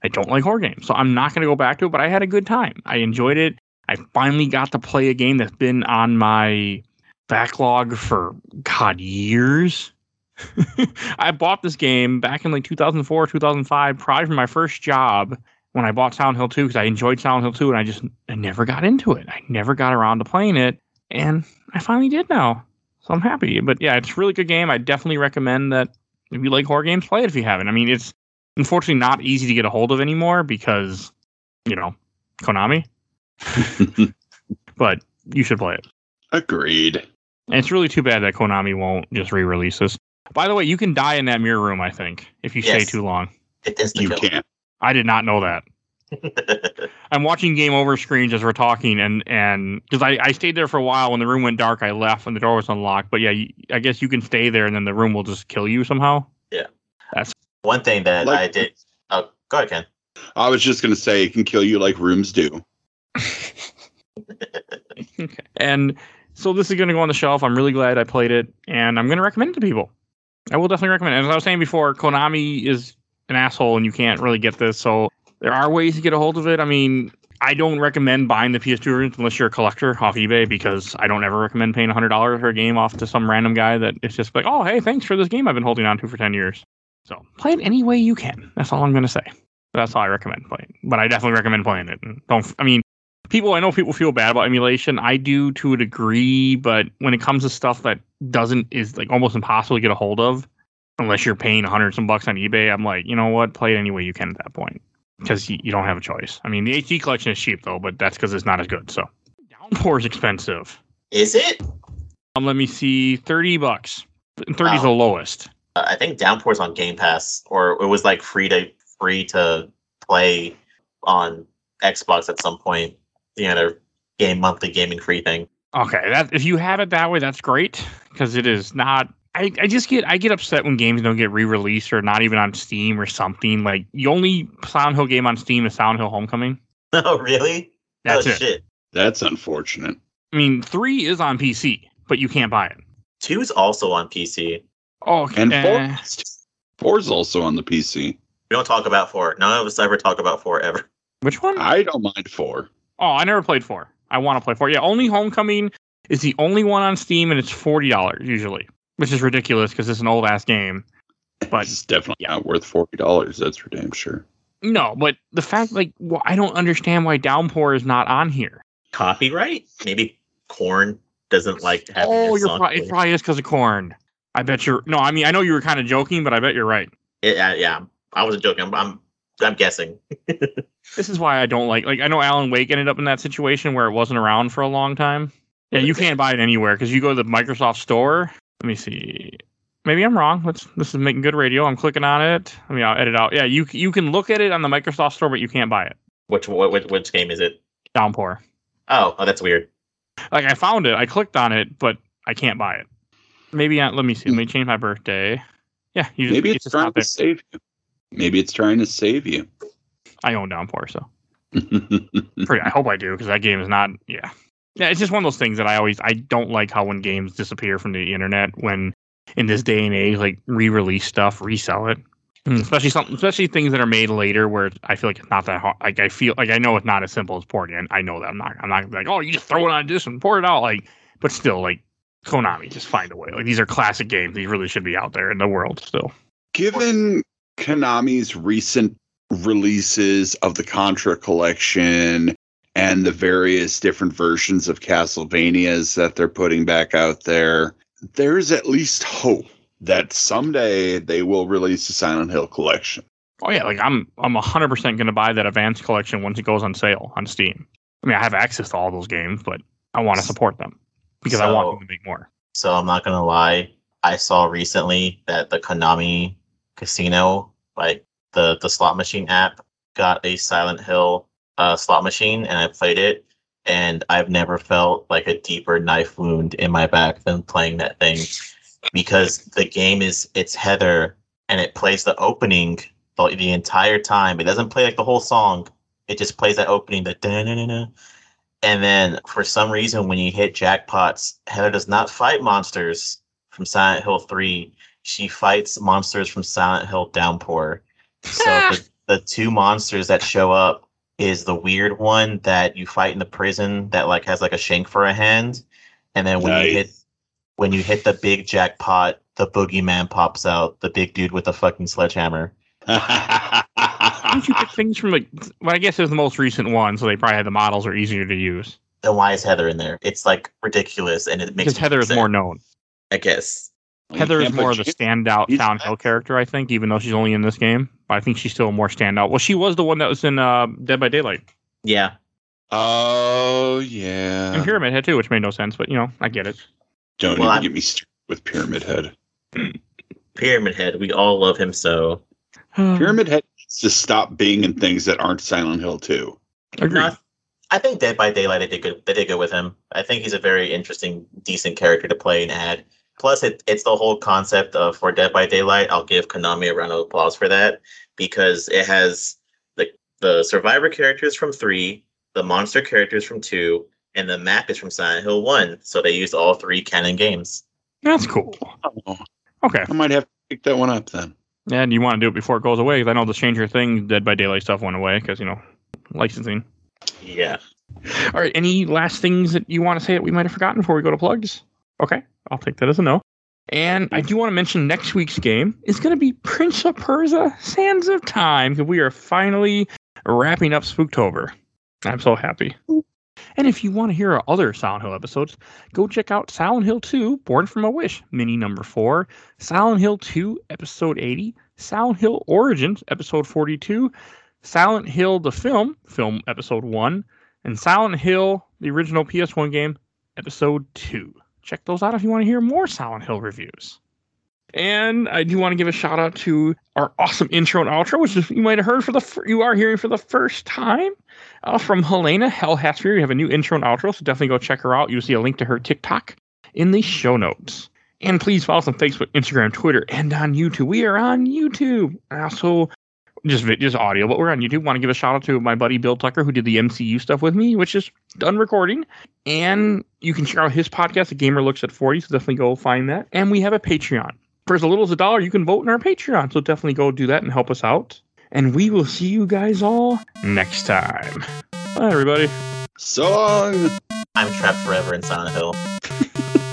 I don't like horror games. So I'm not going to go back to it, but I had a good time. I enjoyed it. I finally got to play a game that's been on my backlog for, God, years. I bought this game back in like 2004, 2005, probably from my first job when I bought Silent Hill 2 because I enjoyed Silent Hill 2 and I just I never got into it. I never got around to playing it. And I finally did now. So I'm happy. But yeah, it's a really good game. I definitely recommend that if you like horror games, play it if you haven't. I mean, it's unfortunately not easy to get a hold of anymore because, you know, Konami. but you should play it. Agreed. And it's really too bad that Konami won't just re-release this. By the way, you can die in that mirror room. I think if you stay too long. It you can't. I did not know that. I'm watching game over screens as we're talking, and and because I, I stayed there for a while when the room went dark, I left when the door was unlocked. But yeah, I guess you can stay there, and then the room will just kill you somehow. One thing that Like- I did. Oh, go ahead, Ken. I was just gonna say it can kill you like rooms do. And so this is going to go on the shelf. I'm really glad I played it, and I'm going to recommend it to people. I will definitely recommend it. As I was saying before, Konami is an asshole, and you can't really get this. So there are ways to get a hold of it. I mean, I don't recommend buying the PS2 version unless you're a collector off eBay because I don't ever recommend paying $100 for a game off to some random guy that is just like, oh, hey, thanks for this game I've been holding on to for 10 years. So play it any way you can. That's all I'm going to say. That's all I recommend playing. But I definitely recommend playing it. And don't, I mean, people i know people feel bad about emulation i do to a degree but when it comes to stuff that doesn't is like almost impossible to get a hold of unless you're paying a 100 some bucks on ebay i'm like you know what play it any way you can at that point because you, you don't have a choice i mean the hd collection is cheap though but that's because it's not as good so downpour is expensive Is it? um, let me see 30 bucks 30 is the lowest Uh, I think Downpour's on Game Pass, or it was like free to free to play on Xbox at some point. You know, their game monthly gaming free thing. Okay, that if you have it that way, that's great because it is not. I, I just get I get upset when games don't get re-released or not even on Steam or something. Like the only Silent Hill game on Steam is Silent Hill Homecoming. Oh, really? That's oh it. shit. That's unfortunate. I mean, three is on PC, but you can't buy it. Two is also on PC. Oh, okay. And four, four's also on the PC. We don't talk about four. None of us ever talk about four ever. which one? I don't mind four. Oh, I never played four. I want to play four. Yeah, only Homecoming is the only one on Steam, and it's forty dollars usually, which is ridiculous because it's an old ass game. But it's definitely not worth forty dollars. That's for damn sure. no, but the fact like well, I don't understand why Downpour is not on here. Copyright? Maybe Korn doesn't like having Oh, their you're song pro- it probably is because of Korn. I bet you're. No, I mean I know you were kind of joking, but I bet you're right. Uh, yeah, I wasn't joking. I'm, I'm, I'm guessing. This is why I don't like. Like I know Alan Wake ended up in that situation where it wasn't around for a long time. Yeah, you can't buy it anywhere because you go to the Microsoft Store. Let me see. Maybe I'm wrong. Let's. This is making good radio. I'm clicking on it. I mean, I'll edit out. Yeah, you you can look at it on the Microsoft Store, but you can't buy it. Which, what, which, which game is it? Downpour. Oh, oh, that's weird. Like I found it. I clicked on it, but I can't buy it. Maybe. I, let me see. Let me change my birthday. Yeah, you just, Maybe it's trying to save you. Maybe it's trying to save you. I own Downpour, so. Pretty, I hope I do because that game is not. Yeah, yeah. It's just one of those things that I always I don't like how when games disappear from the internet when in this day and age like re-release stuff, resell it, Mm, especially something, especially things that are made later where I feel like it's not that hard. Like I feel like I know it's not as simple as porting. I know that I'm not. I'm not like oh you just throw it on a disc and port it out. Like, but still like Konami just find a way. Like these are classic games. These really should be out there in the world still. Given Konami's recent releases of the Contra collection and the various different versions of Castlevanias that they're putting back out there, there's at least hope that someday they will release the Silent Hill collection. Oh yeah, like I'm I'm hundred percent gonna buy that advanced collection once it goes on sale on Steam. I mean, I have access to all those games, but I want to support them because I want So- them to make more. So I'm not gonna lie. I saw recently that the Konami Casino, like the the slot machine app, got a Silent Hill uh, slot machine, and I played it, and I've never felt like a deeper knife wound in my back than playing that thing, because the game is it's Heather, and it plays the opening the, the entire time. It doesn't play like the whole song. It just plays that opening, the da-na-na-na. And then for some reason, when you hit jackpots, Heather does not fight monsters from Silent Hill 3. She fights monsters from Silent Hill Downpour. So ah. the, the two monsters that show up is the weird one that you fight in the prison that like has like a shank for a hand. And then when you hit when you hit the big jackpot, the boogeyman pops out, the big dude with the fucking sledgehammer. Why don't you pick things from like? Well, I guess it was the most recent one, so they probably had the models are easier to use Then why is Heather in there? It's like ridiculous and it makes because Heather is more known. I guess. You Heather is more of the Jim- standout he's Silent back. Hill character, I think, even though she's only in this game. But I think she's still more standout. Well, she was the one that was in uh, Dead by Daylight Yeah. Oh yeah. and Pyramid Head too, which made no sense, but you know, I get it. Don't Well, even I'm- get me started with Pyramid Head. Pyramid Head. We all love him so. Pyramid Head needs to stop being in things that aren't Silent Hill 2. Agreed. I- I think Dead by Daylight they did good. They did good with him. I think he's a very interesting, decent character to play and add. Plus, it, it's the whole concept of for Dead by Daylight. I'll give Konami a round of applause for that because it has the the survivor characters from three, the monster characters from two, and the map is from Silent Hill one. So they used all three canon games. That's cool. Oh, Okay. I might have to pick that one up then. And you want to do it before it goes away because I know the Stranger Things Dead by Daylight stuff went away because you know licensing. Yeah. All right. Any last things that you want to say that we might have forgotten before we go to plugs? Okay, I'll take that as a no. And I do want to mention next week's game is going to be Prince of Persia: Sands of Time because we are finally wrapping up Spooktober. I'm so happy. And if you want to hear our other Silent Hill episodes, go check out Silent Hill 2: Born from a Wish, mini number four, Silent Hill 2, episode 80, Silent Hill Origins, episode 42, Silent Hill the film, film episode one, and Silent Hill, the original PS1 game, episode 2. Check those out if you want to hear more Silent Hill reviews. And I do want to give a shout out to our awesome intro and outro, which is, you might have heard for the you are hearing for the first time uh, from Helena Hellhatsphere. We have a new intro and outro, so definitely go check her out. You'll see a link to her TikTok in the show notes. And please follow us on Facebook, Instagram, Twitter, and on YouTube. We are on YouTube. I also just just audio, but we're on YouTube. Want to give a shout out to my buddy Bill Tucker who did the MCU stuff with me, which is done recording. And you can check out his podcast, The Gamer Looks at 40. So definitely go find that. And we have a Patreon. For as little as a dollar, you can vote in our Patreon. So definitely go do that and help us out. And we will see you guys all next time. Bye, everybody. So long. I'm trapped forever in Silent Hill.